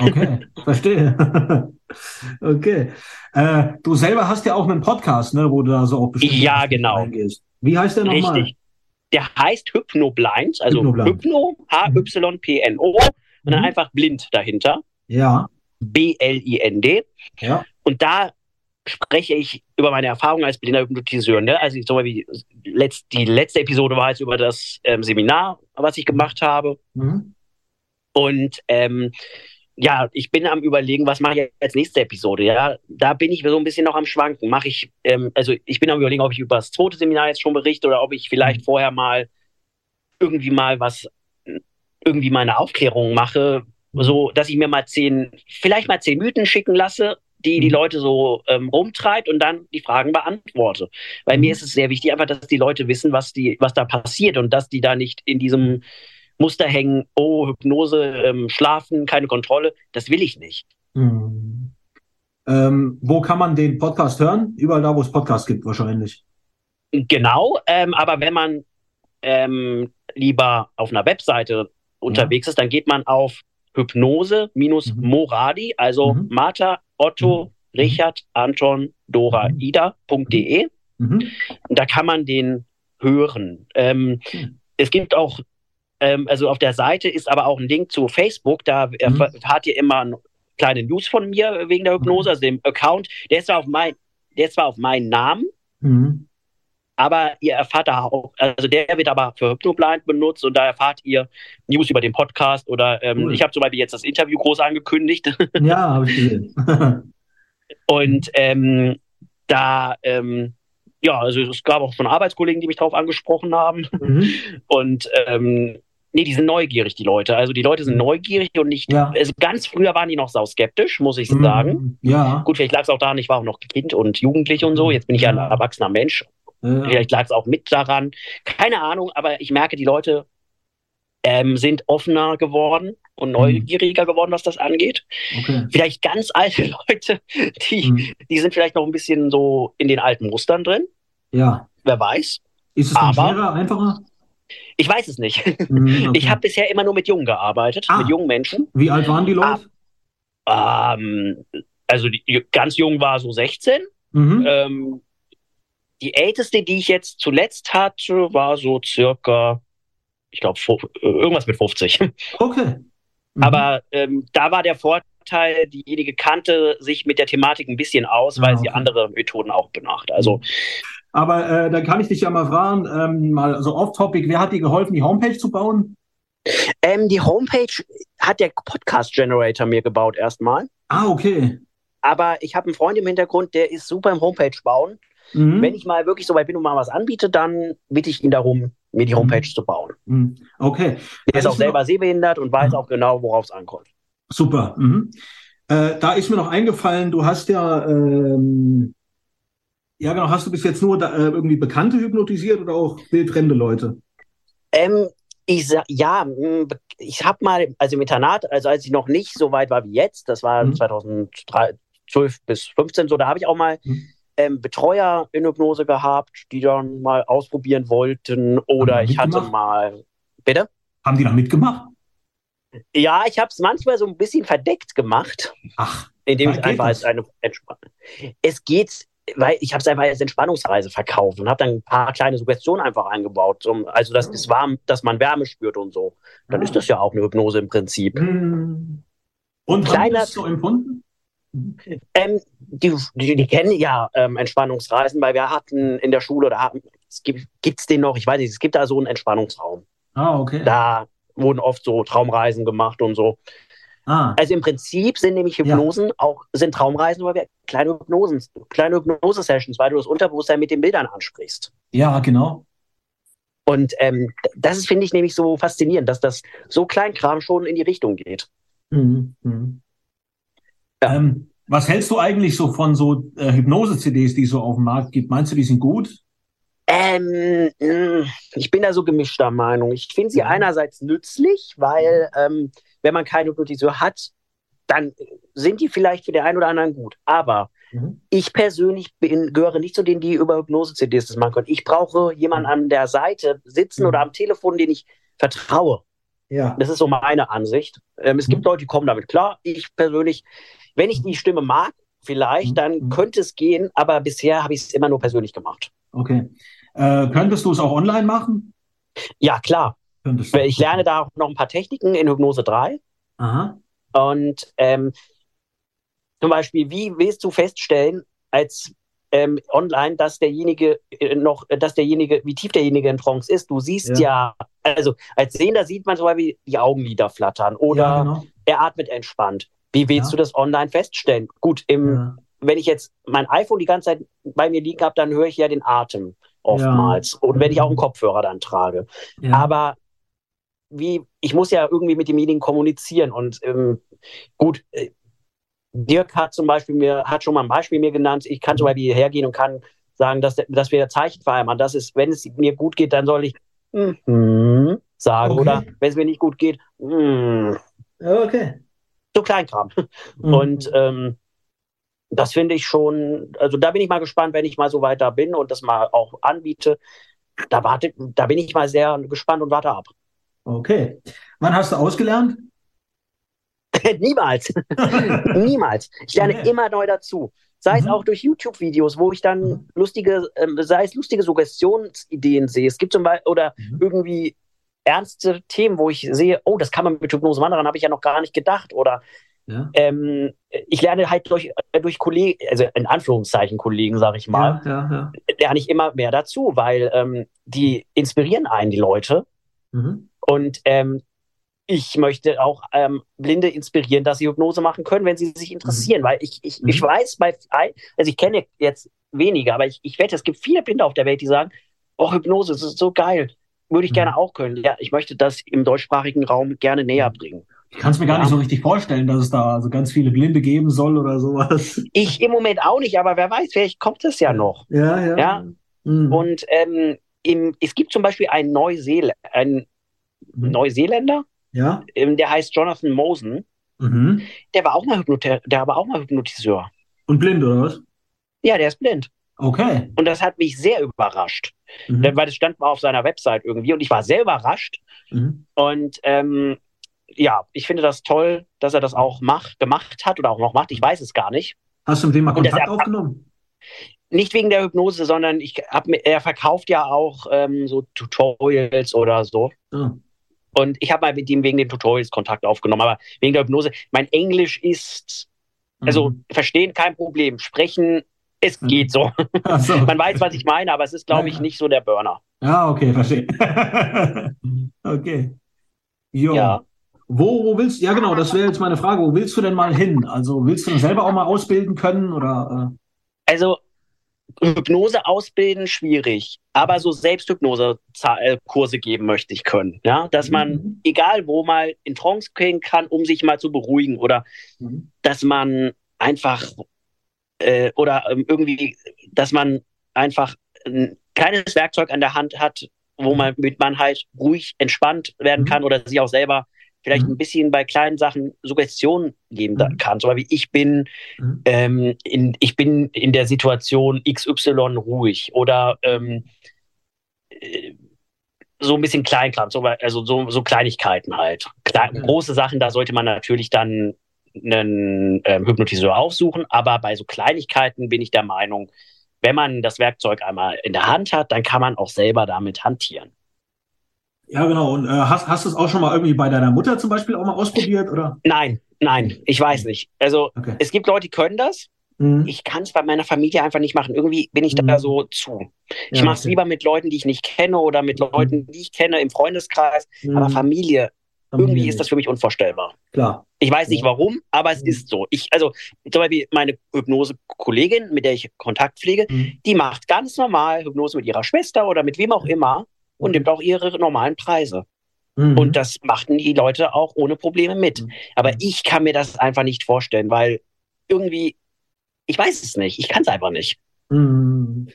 Okay, verstehe. okay. Äh, du selber hast ja auch einen Podcast, ne, wo du da so auf bestimmte Ja, genau. eingehst. Wie heißt der nochmal? Richtig. Der heißt Hypnoblind, also Hypnoblind. Hypno, H-Y-P-N-O und dann Mhm. einfach blind dahinter. Ja, B-L-I-N-D. ja. Und da spreche ich über meine Erfahrung als blinder Hypnotiseur. Ne? Also so wie letzt, die letzte Episode war jetzt über das ähm, Seminar, was ich gemacht habe. Mhm. Und ähm, ja, ich bin am überlegen, was mache ich als nächste Episode. Ja, da bin ich so ein bisschen noch am Schwanken. Mache ich, ähm, also ich bin am überlegen, ob ich über das zweite Seminar jetzt schon berichte oder ob ich vielleicht vorher mal irgendwie mal was, irgendwie mal eine Aufklärung mache, so dass ich mir mal zehn, vielleicht mal zehn Mythen schicken lasse, die die Mhm. Leute so ähm, rumtreibt und dann die Fragen beantworte. Weil mir Mhm. ist es sehr wichtig, einfach, dass die Leute wissen, was die, was da passiert und dass die da nicht in diesem Muster hängen, oh, Hypnose, ähm, Schlafen, keine Kontrolle. Das will ich nicht. Mhm. Ähm, wo kann man den Podcast hören? Überall da, wo es Podcasts gibt, wahrscheinlich. Genau, ähm, aber wenn man ähm, lieber auf einer Webseite unterwegs ist, dann geht man auf Hypnose-Moradi, also Mhm. Martha, Otto, Richard, Anton, Dora, Mhm. Ida.de. Mhm. Da kann man den hören. Ähm, Mhm. Es gibt auch, ähm, also auf der Seite ist aber auch ein Link zu Facebook, da Mhm. erfahrt ihr immer kleine News von mir wegen der Hypnose, also dem Account. Der ist zwar auf, mein, der ist zwar auf meinen Namen, mhm. aber ihr erfahrt da auch, also der wird aber für Hypnoblind benutzt und da erfahrt ihr News über den Podcast oder ähm, cool. ich habe zum Beispiel jetzt das Interview groß angekündigt. Ja, habe ich gesehen. und ähm, da, ähm, ja, also es gab auch schon Arbeitskollegen, die mich darauf angesprochen haben. Mhm. Und ähm, nee, die sind neugierig, die Leute. Also die Leute sind mhm. neugierig und nicht. Ja. Also ganz früher waren die noch sauskeptisch, muss ich mhm. sagen. Ja. Gut, vielleicht lag es auch daran, ich war auch noch Kind und Jugendlich und so. Jetzt bin ich ja ein erwachsener Mensch. Ja. Vielleicht lag es auch mit daran. Keine Ahnung, aber ich merke, die Leute ähm, sind offener geworden und mhm. neugieriger geworden, was das angeht. Okay. Vielleicht ganz alte Leute, die, mhm. die sind vielleicht noch ein bisschen so in den alten Mustern drin. Ja. Wer weiß. Ist es dann Aber, schwerer, einfacher? Ich weiß es nicht. Mhm, okay. Ich habe bisher immer nur mit Jungen gearbeitet, ah. mit jungen Menschen. Wie alt waren die Leute? Ah, ähm, also die, ganz jung war so 16. Mhm. Ähm, die älteste, die ich jetzt zuletzt hatte, war so circa, ich glaube, irgendwas mit 50. Okay. Mhm. Aber ähm, da war der Vorteil, diejenige kannte sich mit der Thematik ein bisschen aus, weil ah, okay. sie andere Methoden auch benacht. Also aber äh, da kann ich dich ja mal fragen, ähm, mal so off-topic, wer hat dir geholfen, die Homepage zu bauen? Ähm, die Homepage hat der Podcast Generator mir gebaut erstmal. Ah, okay. Aber ich habe einen Freund im Hintergrund, der ist super im Homepage bauen. Mhm. Wenn ich mal wirklich so weit bin und mal was anbiete, dann bitte ich ihn darum, mir die mhm. Homepage mhm. zu bauen. Mhm. Okay. Der ist auch selber noch... sehbehindert und weiß mhm. auch genau, worauf es ankommt. Super. Äh, da ist mir noch eingefallen, du hast ja ähm, ja, genau. Hast du bis jetzt nur da, äh, irgendwie Bekannte hypnotisiert oder auch wildfremde Leute? Ähm, ich ja, ich habe mal, also im Internat, also als ich noch nicht so weit war wie jetzt, das war mhm. 2012 bis 15 so, da habe ich auch mal mhm. ähm, Betreuer in Hypnose gehabt, die dann mal ausprobieren wollten. Oder ich hatte mal. Bitte? Haben die da mitgemacht? Ja, ich habe es manchmal so ein bisschen verdeckt gemacht. Ach. Indem ich einfach als eine Entspannung. Es geht weil ich habe es einfach als Entspannungsreise verkauft und habe dann ein paar kleine Suggestionen einfach eingebaut, um, also dass es warm, dass man Wärme spürt und so. Dann ah. ist das ja auch eine Hypnose im Prinzip. Hm. Und Kleiner, hast du so empfunden? Ähm, die, die, die, kennen ja ähm, Entspannungsreisen, weil wir hatten in der Schule oder hatten, es gibt es den noch, ich weiß nicht, es gibt da so einen Entspannungsraum. Ah, okay. Da wurden oft so Traumreisen gemacht und so. Ah. Also im Prinzip sind nämlich Hypnosen ja. auch sind Traumreisen, weil wir kleine Hypnosen, kleine Hypnose-Sessions, weil du das Unterbewusstsein mit den Bildern ansprichst. Ja, genau. Und ähm, das ist, finde ich, nämlich so faszinierend, dass das so Kleinkram schon in die Richtung geht. Mhm. Mhm. Ja. Ähm, was hältst du eigentlich so von so äh, Hypnose-CDs, die es so auf dem Markt gibt? Meinst du, die sind gut? Ähm, ich bin da so gemischter Meinung. Ich finde sie einerseits nützlich, weil ähm, wenn man keine Hypnotiseur hat, dann sind die vielleicht für den einen oder anderen gut. Aber mhm. ich persönlich bin, gehöre nicht zu denen, die über Hypnose-CDs das machen können. Ich brauche jemanden mhm. an der Seite sitzen mhm. oder am Telefon, den ich vertraue. Ja. Das ist so meine Ansicht. Ähm, es gibt mhm. Leute, die kommen damit klar. Ich persönlich, wenn ich die Stimme mag, vielleicht, mhm. dann mhm. könnte es gehen, aber bisher habe ich es immer nur persönlich gemacht. Okay. Äh, könntest du es auch online machen? Ja, klar. Ich lerne da auch noch ein paar Techniken in Hypnose 3. Aha. Und ähm, zum Beispiel, wie willst du feststellen, als ähm, online, dass derjenige äh, noch, dass derjenige, wie tief derjenige in Trance ist. Du siehst ja, ja also als Sehender sieht man zum Beispiel die Augenlider flattern oder ja, genau. er atmet entspannt. Wie willst ja. du das online feststellen? Gut, im, wenn ich jetzt mein iPhone die ganze Zeit bei mir liegen habe, dann höre ich ja den Atem oftmals. Und wenn ich auch einen Kopfhörer dann trage. Aber wie, ich muss ja irgendwie mit demjenigen kommunizieren und ähm, gut, äh, Dirk hat zum Beispiel mir, hat schon mal ein Beispiel mir genannt, ich kann zum mhm. Beispiel hergehen und kann sagen, dass, dass wir Zeichen vereinbaren. Das ist, wenn es mir gut geht, dann soll ich mm, sagen. Okay. Oder wenn es mir nicht gut geht, mm. okay. So Kleinkram. Mhm. Und ähm, das finde ich schon, also da bin ich mal gespannt, wenn ich mal so weiter bin und das mal auch anbiete. Da, warte, da bin ich mal sehr gespannt und warte ab. Okay. Wann hast du ausgelernt? Niemals. Niemals. Ich lerne okay. immer neu dazu. Sei mhm. es auch durch YouTube-Videos, wo ich dann mhm. lustige, äh, sei es lustige Suggestionsideen sehe. Es gibt zum Beispiel, oder mhm. irgendwie ernste Themen, wo ich sehe, oh, das kann man mit Hypnose machen, daran habe ich ja noch gar nicht gedacht. Oder ja. ähm, ich lerne halt durch, durch Kollegen, also in Anführungszeichen Kollegen, sage ich mal, ja, ja, lerne ich immer mehr dazu, weil ähm, die inspirieren einen, die Leute. Mhm. Und ähm, ich möchte auch ähm, Blinde inspirieren, dass sie Hypnose machen können, wenn sie sich interessieren, mhm. weil ich, ich, mhm. ich weiß bei, also ich kenne jetzt weniger, aber ich, ich wette, es gibt viele Blinde auf der Welt, die sagen, oh, Hypnose, das ist so geil, würde ich mhm. gerne auch können. Ja, ich möchte das im deutschsprachigen Raum gerne näher mhm. bringen. Ich kann es mir gar ja. nicht so richtig vorstellen, dass es da so ganz viele Blinde geben soll oder sowas. Ich im Moment auch nicht, aber wer weiß, vielleicht kommt es ja noch. Ja, ja. ja? Mhm. Und ähm, im, es gibt zum Beispiel einen, Neuseel einen mhm. Neuseeländer, ja. Ähm, der heißt Jonathan Mosen. Mhm. Der war auch mal der war auch mal Hypnotiseur. Und blind, oder was? Ja, der ist blind. Okay. Und das hat mich sehr überrascht. Mhm. Weil das stand mal auf seiner Website irgendwie und ich war sehr überrascht. Mhm. Und ähm, ja, ich finde das toll, dass er das auch macht, gemacht hat oder auch noch macht. Ich weiß es gar nicht. Hast du mit dem mal Kontakt aufgenommen? Nicht wegen der Hypnose, sondern ich hab, er verkauft ja auch ähm, so Tutorials oder so. Oh. Und ich habe mal mit ihm wegen den Tutorials Kontakt aufgenommen, aber wegen der Hypnose. Mein Englisch ist, also mhm. verstehen kein Problem, sprechen, es mhm. geht so. so. Man weiß, was ich meine, aber es ist, glaube ich, nicht so der Burner. Ja, okay, verstehe. okay. Jo. Ja. Wo, wo willst du, ja genau, das wäre jetzt meine Frage, wo willst du denn mal hin? Also willst du selber auch mal ausbilden können oder? Äh? Also Hypnose ausbilden schwierig, aber so Selbsthypnose-Kurse geben möchte ich können. Ja, dass man, mhm. egal wo, mal in Trance gehen kann, um sich mal zu beruhigen oder mhm. dass man einfach äh, oder ähm, irgendwie, dass man einfach ein kleines Werkzeug an der Hand hat, wo mhm. man mit man halt ruhig entspannt werden mhm. kann oder sich auch selber vielleicht mhm. ein bisschen bei kleinen Sachen Suggestionen geben mhm. kann. Zum Beispiel, ich bin, mhm. ähm, in, ich bin in der Situation XY ruhig oder ähm, äh, so ein bisschen Kleinkram, so, also so, so Kleinigkeiten halt. Kle okay. Große Sachen, da sollte man natürlich dann einen ähm, Hypnotiseur aufsuchen, aber bei so Kleinigkeiten bin ich der Meinung, wenn man das Werkzeug einmal in der Hand hat, dann kann man auch selber damit hantieren. Ja, genau. Und äh, hast, hast du es auch schon mal irgendwie bei deiner Mutter zum Beispiel auch mal ausprobiert, oder? Nein, nein, ich weiß nicht. Also okay. es gibt Leute, die können das. Mhm. Ich kann es bei meiner Familie einfach nicht machen. Irgendwie bin ich mhm. da so zu. Ich ja, mache es okay. lieber mit Leuten, die ich nicht kenne oder mit mhm. Leuten, die ich kenne im Freundeskreis. Mhm. Aber Familie, Familie, irgendwie ist das für mich unvorstellbar. Klar. Ich weiß nicht warum, aber es mhm. ist so. Ich, also zum Beispiel meine Hypnose-Kollegin, mit der ich Kontakt pflege, mhm. die macht ganz normal Hypnose mit ihrer Schwester oder mit wem auch immer und nimmt auch ihre normalen Preise. Mhm. Und das machten die Leute auch ohne Probleme mit. Mhm. Aber ich kann mir das einfach nicht vorstellen, weil irgendwie, ich weiß es nicht. Ich kann es einfach nicht. Mhm.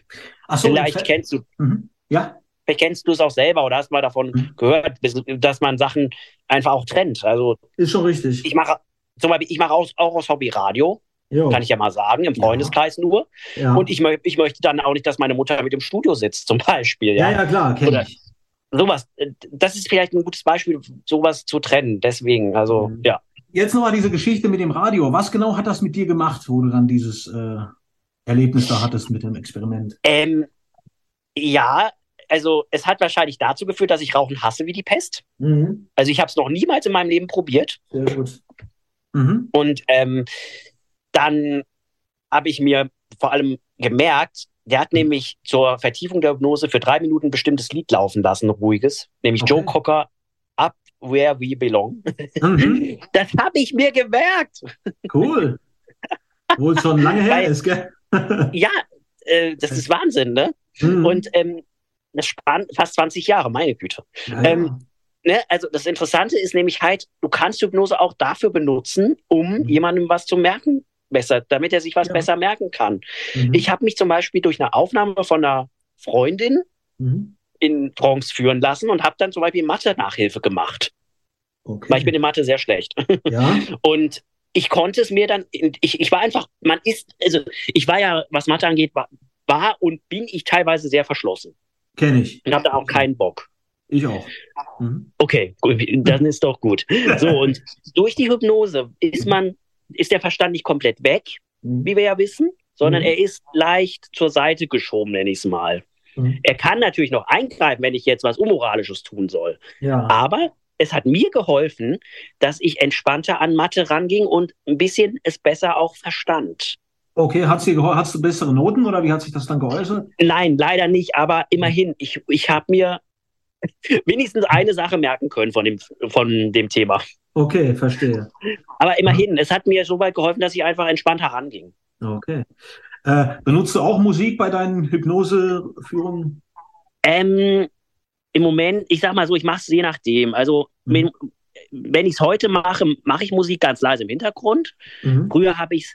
So, Vielleicht kennst du. Mhm. Ja. Vielleicht kennst du es auch selber oder hast mal davon mhm. gehört, dass man Sachen einfach auch trennt. Also ist schon richtig. Ich mache zum Beispiel, ich mache auch, auch aus Hobby Radio. Jo. Kann ich ja mal sagen, im Freundeskreis ja. nur. Ja. Und ich, ich möchte dann auch nicht, dass meine Mutter mit im Studio sitzt, zum Beispiel. Ja, ja, ja klar, kenne ich. Sowas. Das ist vielleicht ein gutes Beispiel, sowas zu trennen. Deswegen, also, mhm. ja. Jetzt nochmal diese Geschichte mit dem Radio. Was genau hat das mit dir gemacht, wo du dann dieses äh, Erlebnis da hattest mit dem Experiment? Ähm, ja, also es hat wahrscheinlich dazu geführt, dass ich Rauchen hasse wie die Pest. Mhm. Also ich habe es noch niemals in meinem Leben probiert. Sehr gut. Mhm. Und ähm, dann habe ich mir vor allem gemerkt, der hat mhm. nämlich zur Vertiefung der Hypnose für drei Minuten ein bestimmtes Lied laufen lassen, ruhiges, nämlich okay. Joe Cocker Up Where We Belong. Mhm. Das habe ich mir gemerkt. Cool. Wo es schon lange her Weil, ist, gell? ja, äh, das ist Wahnsinn, ne? Mhm. Und ähm, das spannt fast 20 Jahre, meine Güte. Ja, ähm, ne, also das Interessante ist nämlich halt, du kannst Hypnose auch dafür benutzen, um mhm. jemandem was zu merken besser, damit er sich was ja. besser merken kann. Mhm. Ich habe mich zum Beispiel durch eine Aufnahme von einer Freundin mhm. in Trance führen lassen und habe dann zum Beispiel Mathe-Nachhilfe gemacht. Okay. Weil ich bin in Mathe sehr schlecht. Ja. Und ich konnte es mir dann, ich, ich war einfach, man ist, also ich war ja, was Mathe angeht, war, war und bin ich teilweise sehr verschlossen. Kenne ich. Und habe da auch keinen Bock. Ich auch. Mhm. Okay, dann ist doch gut. So, und durch die Hypnose ist man ist der Verstand nicht komplett weg, mhm. wie wir ja wissen, sondern mhm. er ist leicht zur Seite geschoben, nenne ich es mal. Mhm. Er kann natürlich noch eingreifen, wenn ich jetzt was Unmoralisches tun soll. Ja. Aber es hat mir geholfen, dass ich entspannter an Mathe ranging und ein bisschen es besser auch verstand. Okay, hat's dir hast du bessere Noten oder wie hat sich das dann geäußert? Nein, leider nicht, aber immerhin, ich, ich habe mir wenigstens eine Sache merken können von dem, von dem Thema. Okay, verstehe. Aber immerhin, es hat mir so weit geholfen, dass ich einfach entspannt heranging. Okay. Äh, benutzt du auch Musik bei deinen Hypnoseführungen? Ähm, Im Moment, ich sag mal so, ich mache es je nachdem. Also, Mhm. wenn, ich es heute mache, mache ich Musik ganz leise im Hintergrund. Mhm. Früher habe ich es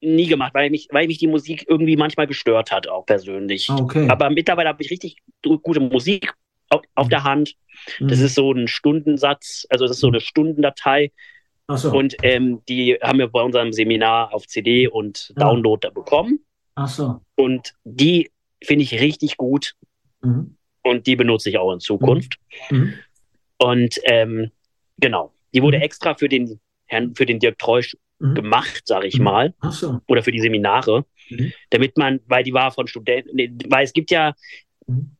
nie gemacht, weil mich, weil mich die Musik irgendwie manchmal gestört hat, auch persönlich. Ah, Okay. Aber mittlerweile habe ich richtig gu- gute Musik auf, auf der Hand. Das Mhm. ist so ein Stundensatz, also das ist so eine Stundendatei. So. Und ähm, die haben wir bei unserem Seminar auf CD und Ja. Download da bekommen. Ach so. Und die finde ich richtig gut Mhm. und die benutze ich auch in Zukunft. Mhm. Und ähm, genau, die wurde Mhm. extra für den Herrn, für den Dirk Treusch Mhm. gemacht, sage ich Mhm. mal, Ach so. oder für die Seminare, Mhm. damit man, weil die war von Studenten, weil es gibt ja Mhm.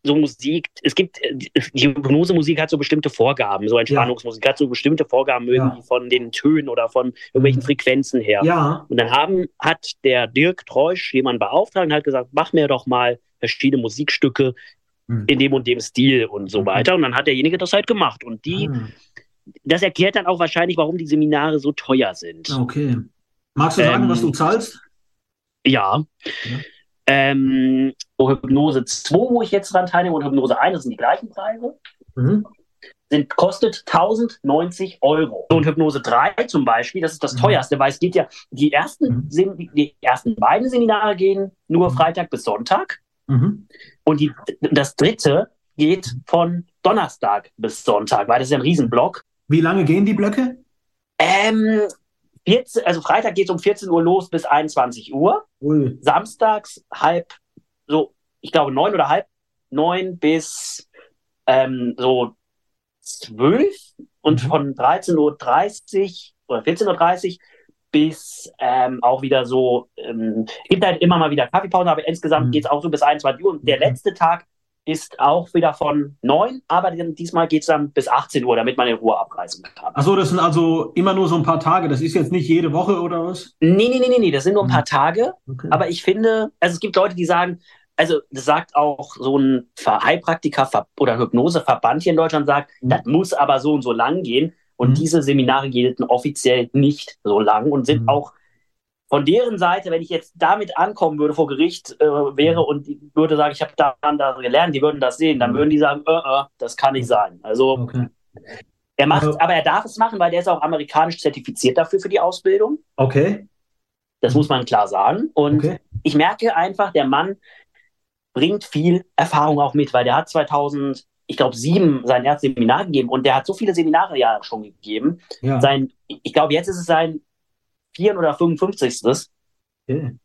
So Musik, es gibt, äh, die Hypnosemusik hat so bestimmte Vorgaben, so Entspannungsmusik hat so bestimmte Vorgaben irgendwie von den Tönen oder von irgendwelchen Mhm. Frequenzen her. Ja. Und dann haben, hat der Dirk Treusch jemanden beauftragt und hat gesagt, mach mir doch mal verschiedene Musikstücke Mhm. in dem und dem Stil und so Mhm. weiter. Und dann hat derjenige das halt gemacht. Und die, Ah, das erklärt dann auch wahrscheinlich, warum die Seminare so teuer sind. Okay. Magst du sagen, Ähm, was du zahlst? Ja. Ja. Ähm, Hypnose 2, wo ich jetzt dran teilnehme, und Hypnose 1, das sind die gleichen Preise, Mhm. sind, kostet 1090 Euro. Und Hypnose 3 zum Beispiel, das ist das Mhm. teuerste, weil es geht ja, die ersten, Mhm. Die ersten beiden Seminare gehen nur Mhm. Freitag bis Sonntag. Mhm. Und die, das dritte geht von Donnerstag bis Sonntag, weil das ist ja ein Riesenblock. Wie lange gehen die Blöcke? Ähm, 14, also Freitag geht es um 14 Uhr los bis 21 Uhr. Ui. Samstags halb, so, ich glaube neun oder halb neun bis ähm, so zwölf und Mhm. von 13.30 Uhr oder 14.30 Uhr bis ähm, auch wieder so, ähm, gibt halt immer mal wieder Kaffeepausen, aber insgesamt Mhm. geht es auch so bis 21 Uhr. Und der Okay. letzte Tag ist auch wieder von 9, aber diesmal geht es dann bis 18 Uhr, damit man in Ruhe abreisen kann. Ach so, das sind also immer nur so ein paar Tage. Das ist jetzt nicht jede Woche oder was? Nee, nee, nee, nee, nee, das sind nur ein paar Tage. Okay. Aber ich finde, also es gibt Leute, die sagen, also das sagt auch so ein Heilpraktiker oder Hypnoseverband hier in Deutschland sagt, Mhm. das muss aber so und so lang gehen. Und Mhm. diese Seminare gelten offiziell nicht so lang und sind Mhm. auch von deren Seite, wenn ich jetzt damit ankommen würde vor Gericht äh, wäre Mhm. und würde sagen, ich habe da und da gelernt, die würden das sehen, dann Mhm. würden die sagen, äh, äh, das kann nicht sein. Also Okay. er macht, Also- aber er darf es machen, weil der ist auch amerikanisch zertifiziert dafür für die Ausbildung. Okay. Das muss man klar sagen. Und Okay. ich merke einfach, der Mann bringt viel Erfahrung auch mit, weil der hat 2000, ich glaube, sieben sein erstes Seminar gegeben und der hat so viele Seminare ja schon gegeben. Ja. Sein, ich glaube, jetzt ist es sein 4. oder 55. Okay.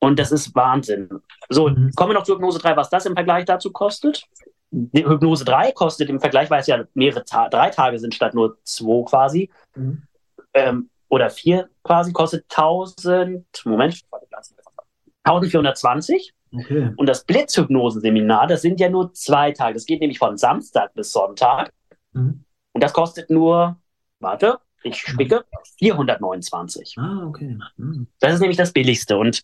Und das ist Wahnsinn. So, Mhm. kommen wir noch zu Hypnose 3, was das im Vergleich dazu kostet. Die Hypnose 3 kostet im Vergleich, weil es ja mehrere Ta drei Tage sind statt nur zwei quasi, Mhm. ähm, oder vier quasi, kostet 1000, Moment, 1420. Okay. Und das Blitzhypnosenseminar, das sind ja nur zwei Tage. Das geht nämlich von Samstag bis Sonntag. Mhm. Und das kostet nur, warte, ich spicke, 429. Ah, okay. Mhm. Das ist nämlich das Billigste. Und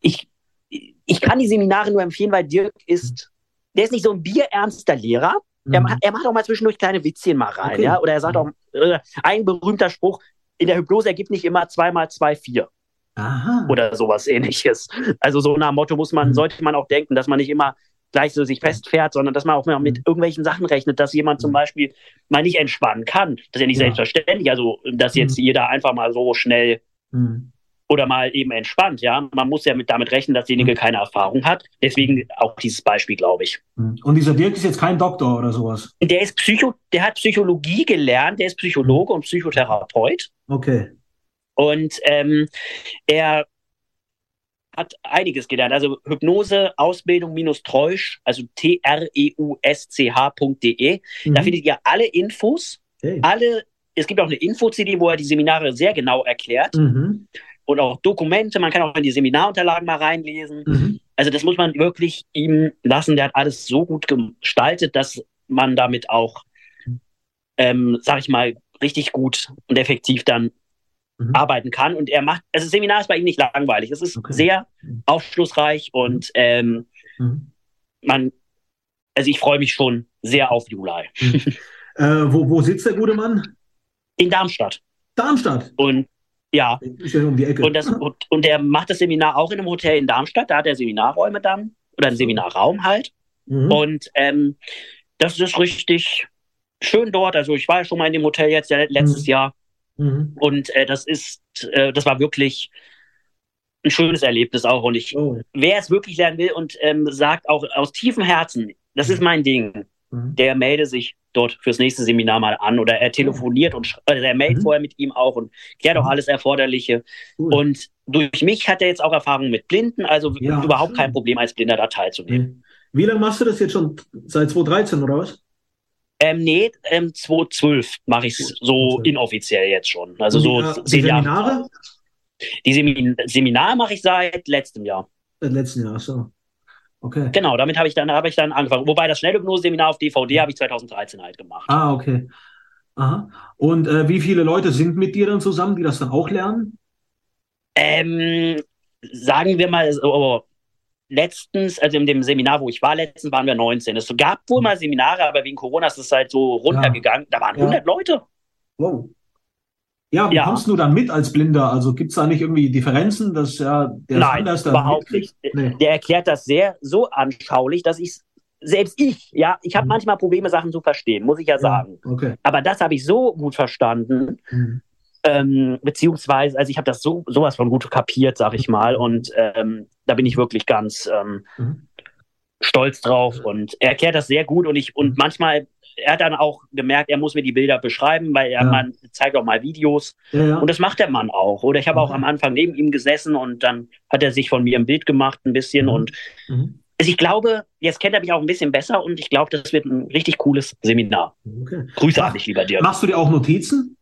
ich, ich kann die Seminare nur empfehlen, weil Dirk ist, der ist nicht so ein bierernster Lehrer. Er, Mhm. macht- er macht auch mal zwischendurch kleine Witzchen mal rein. Okay. Ja? Oder er sagt auch, äh, ein berühmter Spruch, in der Hypnose ergibt nicht immer zwei mal zwei vier Aha. oder sowas ähnliches. Also so nach dem Motto muss man, Mhm. sollte man auch denken, dass man nicht immer gleich so sich festfährt, sondern dass man auch mal mit Mhm. irgendwelchen Sachen rechnet, dass jemand zum Mhm. Beispiel mal nicht entspannen kann. Das ist ja nicht Ja. selbstverständlich. Also, dass jetzt Mhm. jeder einfach mal so schnell Mhm. oder mal eben entspannt, ja. Man muss ja mit, damit rechnen, dass derjenige Mhm. keine Erfahrung hat. Deswegen auch dieses Beispiel, glaube ich. Mhm. Und dieser Dirk ist jetzt kein Doktor oder sowas. Der ist Psycho, der hat Psychologie gelernt, der ist Psychologe und Psychotherapeut. Okay. Und ähm, er hat einiges gelernt. Also Hypnose, Ausbildung minus Treusch, also T-R-E-U-S-C-H.de. Da Mhm. findet ihr alle Infos, Okay. alle, es gibt auch eine Info-CD, wo er die Seminare sehr genau erklärt Mhm. und auch Dokumente. Man kann auch in die Seminarunterlagen mal reinlesen. Mhm. Also das muss man wirklich ihm lassen. Der hat alles so gut gestaltet, dass man damit auch ähm, sag ich mal, richtig gut und effektiv dann mhm. arbeiten kann. Und er macht, also das Seminar ist bei ihm nicht langweilig. Es ist okay. sehr aufschlussreich und ähm, mhm. man, also ich freue mich schon sehr auf Juli. Mhm. Äh, wo, wo sitzt der gute Mann? In Darmstadt. Darmstadt. Und ja. Ist ja um die Ecke. Und, das, und, und er macht das Seminar auch in einem Hotel in Darmstadt. Da hat er Seminarräume dann oder einen Seminarraum halt. Mhm. Und ähm, das ist richtig schön dort. Also ich war ja schon mal in dem Hotel jetzt letztes mhm. Jahr. Mhm. Und äh, das ist, äh, das war wirklich ein schönes Erlebnis auch. Und ich, oh. wer es wirklich lernen will und ähm, sagt auch aus tiefem Herzen, das ist mhm. mein Ding, mhm. der melde sich dort fürs nächste Seminar mal an oder er telefoniert und also er meldet mhm. vorher mit ihm auch und klärt auch mhm. alles Erforderliche. Cool. Und durch mich hat er jetzt auch Erfahrung mit Blinden, also ja, überhaupt schön. kein Problem, als Blinder da teilzunehmen. Wie lange machst du das jetzt schon? Seit 2013 oder was? Ähm, nee, ähm, 2012 mache ich es so inoffiziell jetzt schon. Also so die, äh, zehn die Seminare? Jahre. Die Semin Seminare mache ich seit letztem Jahr. Seit letztem Jahr, so. Okay. Genau, damit habe ich dann habe ich dann angefangen. Wobei das Schnellhypnose-Seminar auf DVD habe ich 2013 halt gemacht. Ah, okay. Aha. Und äh, wie viele Leute sind mit dir dann zusammen, die das dann auch lernen? Ähm, sagen wir mal, oh, letztens, also in dem Seminar, wo ich war, letztens waren wir 19. Es gab wohl mal Seminare, aber wegen Corona ist es halt so runtergegangen. Ja. Da waren 100 ja. Leute. Wow. Ja, wie ja. kommst du dann mit als Blinder? Also gibt es da nicht irgendwie Differenzen, dass ja der Nein, anders überhaupt nicht. Nee. Der erklärt das sehr so anschaulich, dass ich selbst ich, ja, ich habe mhm. manchmal Probleme, Sachen zu verstehen, muss ich ja, ja sagen. Okay. Aber das habe ich so gut verstanden, mhm. Ähm, beziehungsweise, also ich habe das so sowas von gut kapiert, sag ich mal, und ähm, da bin ich wirklich ganz ähm, mhm. stolz drauf und er erklärt das sehr gut und ich und mhm. manchmal er hat dann auch gemerkt, er muss mir die Bilder beschreiben, weil er ja. man zeigt auch mal Videos. Ja, ja. Und das macht der Mann auch. Oder ich habe auch am Anfang neben ihm gesessen und dann hat er sich von mir ein Bild gemacht, ein bisschen. Mhm. Und mhm. Also ich glaube, jetzt kennt er mich auch ein bisschen besser und ich glaube, das wird ein richtig cooles Seminar. Okay. Grüße an dich, lieber dir. Machst du dir auch Notizen?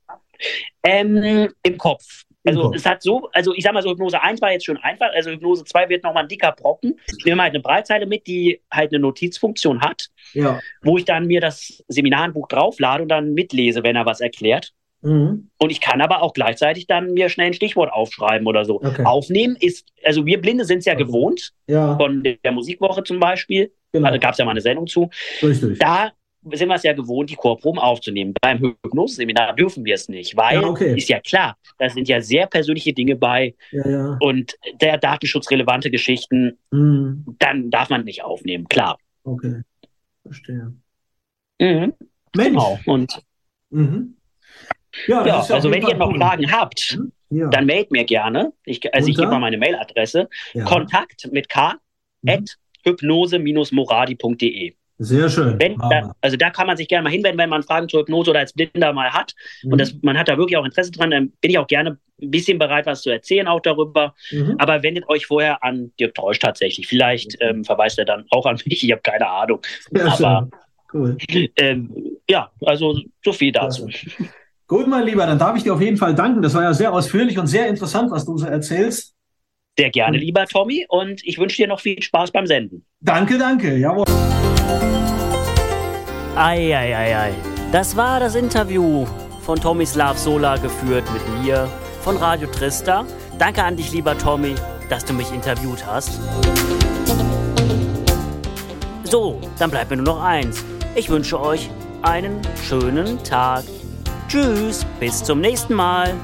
Ähm, Im Kopf. Also es hat so, also ich sag mal so, Hypnose 1 war jetzt schon einfach, also Hypnose 2 wird nochmal ein dicker Brocken. Ich nehme halt eine Breitzeile mit, die halt eine Notizfunktion hat, ja. wo ich dann mir das Seminarbuch drauflade und dann mitlese, wenn er was erklärt. Mhm. Und ich kann aber auch gleichzeitig dann mir schnell ein Stichwort aufschreiben oder so. Okay. Aufnehmen ist, also wir Blinde sind es ja gewohnt, ja. von der Musikwoche zum Beispiel. Genau. Also gab es ja mal eine Sendung zu. Richtig. Da sind wir es ja gewohnt, die Chorproben aufzunehmen. Beim Hypnoseseminar dürfen wir es nicht, weil ja, okay. ist ja klar, da sind ja sehr persönliche Dinge bei ja, ja. und der datenschutzrelevante Geschichten, mhm. dann darf man nicht aufnehmen, klar. Okay, verstehe. Mhm. Mensch. Genau. Und mhm. ja, ja also wenn ihr noch cool. Fragen habt, mhm. dann meldet mir gerne. Ich, also ich gebe mal meine Mailadresse. Kontakt mit k mhm. at hypnose-moradi.de. Sehr schön. Da, also da kann man sich gerne mal hinwenden, wenn man Fragen zur Hypnose oder als Blinder mal hat. Mhm. Und das, man hat da wirklich auch Interesse dran, dann bin ich auch gerne ein bisschen bereit, was zu erzählen auch darüber. Mhm. Aber wendet euch vorher an Dirk Treusch tatsächlich. Vielleicht ähm, verweist er dann auch an mich, ich habe keine Ahnung. Ja, Aber cool. ähm, ja, also so viel dazu. Ja. Gut, mein Lieber, dann darf ich dir auf jeden Fall danken. Das war ja sehr ausführlich und sehr interessant, was du so erzählst. Sehr gerne, lieber Tommy. Und ich wünsche dir noch viel Spaß beim Senden. Danke, danke. Jawohl. Eieiei. Das war das Interview von Tomislav Sola geführt mit mir von Radio Trista. Danke an dich, lieber Tommy, dass du mich interviewt hast. So, dann bleibt mir nur noch eins. Ich wünsche euch einen schönen Tag. Tschüss, bis zum nächsten Mal.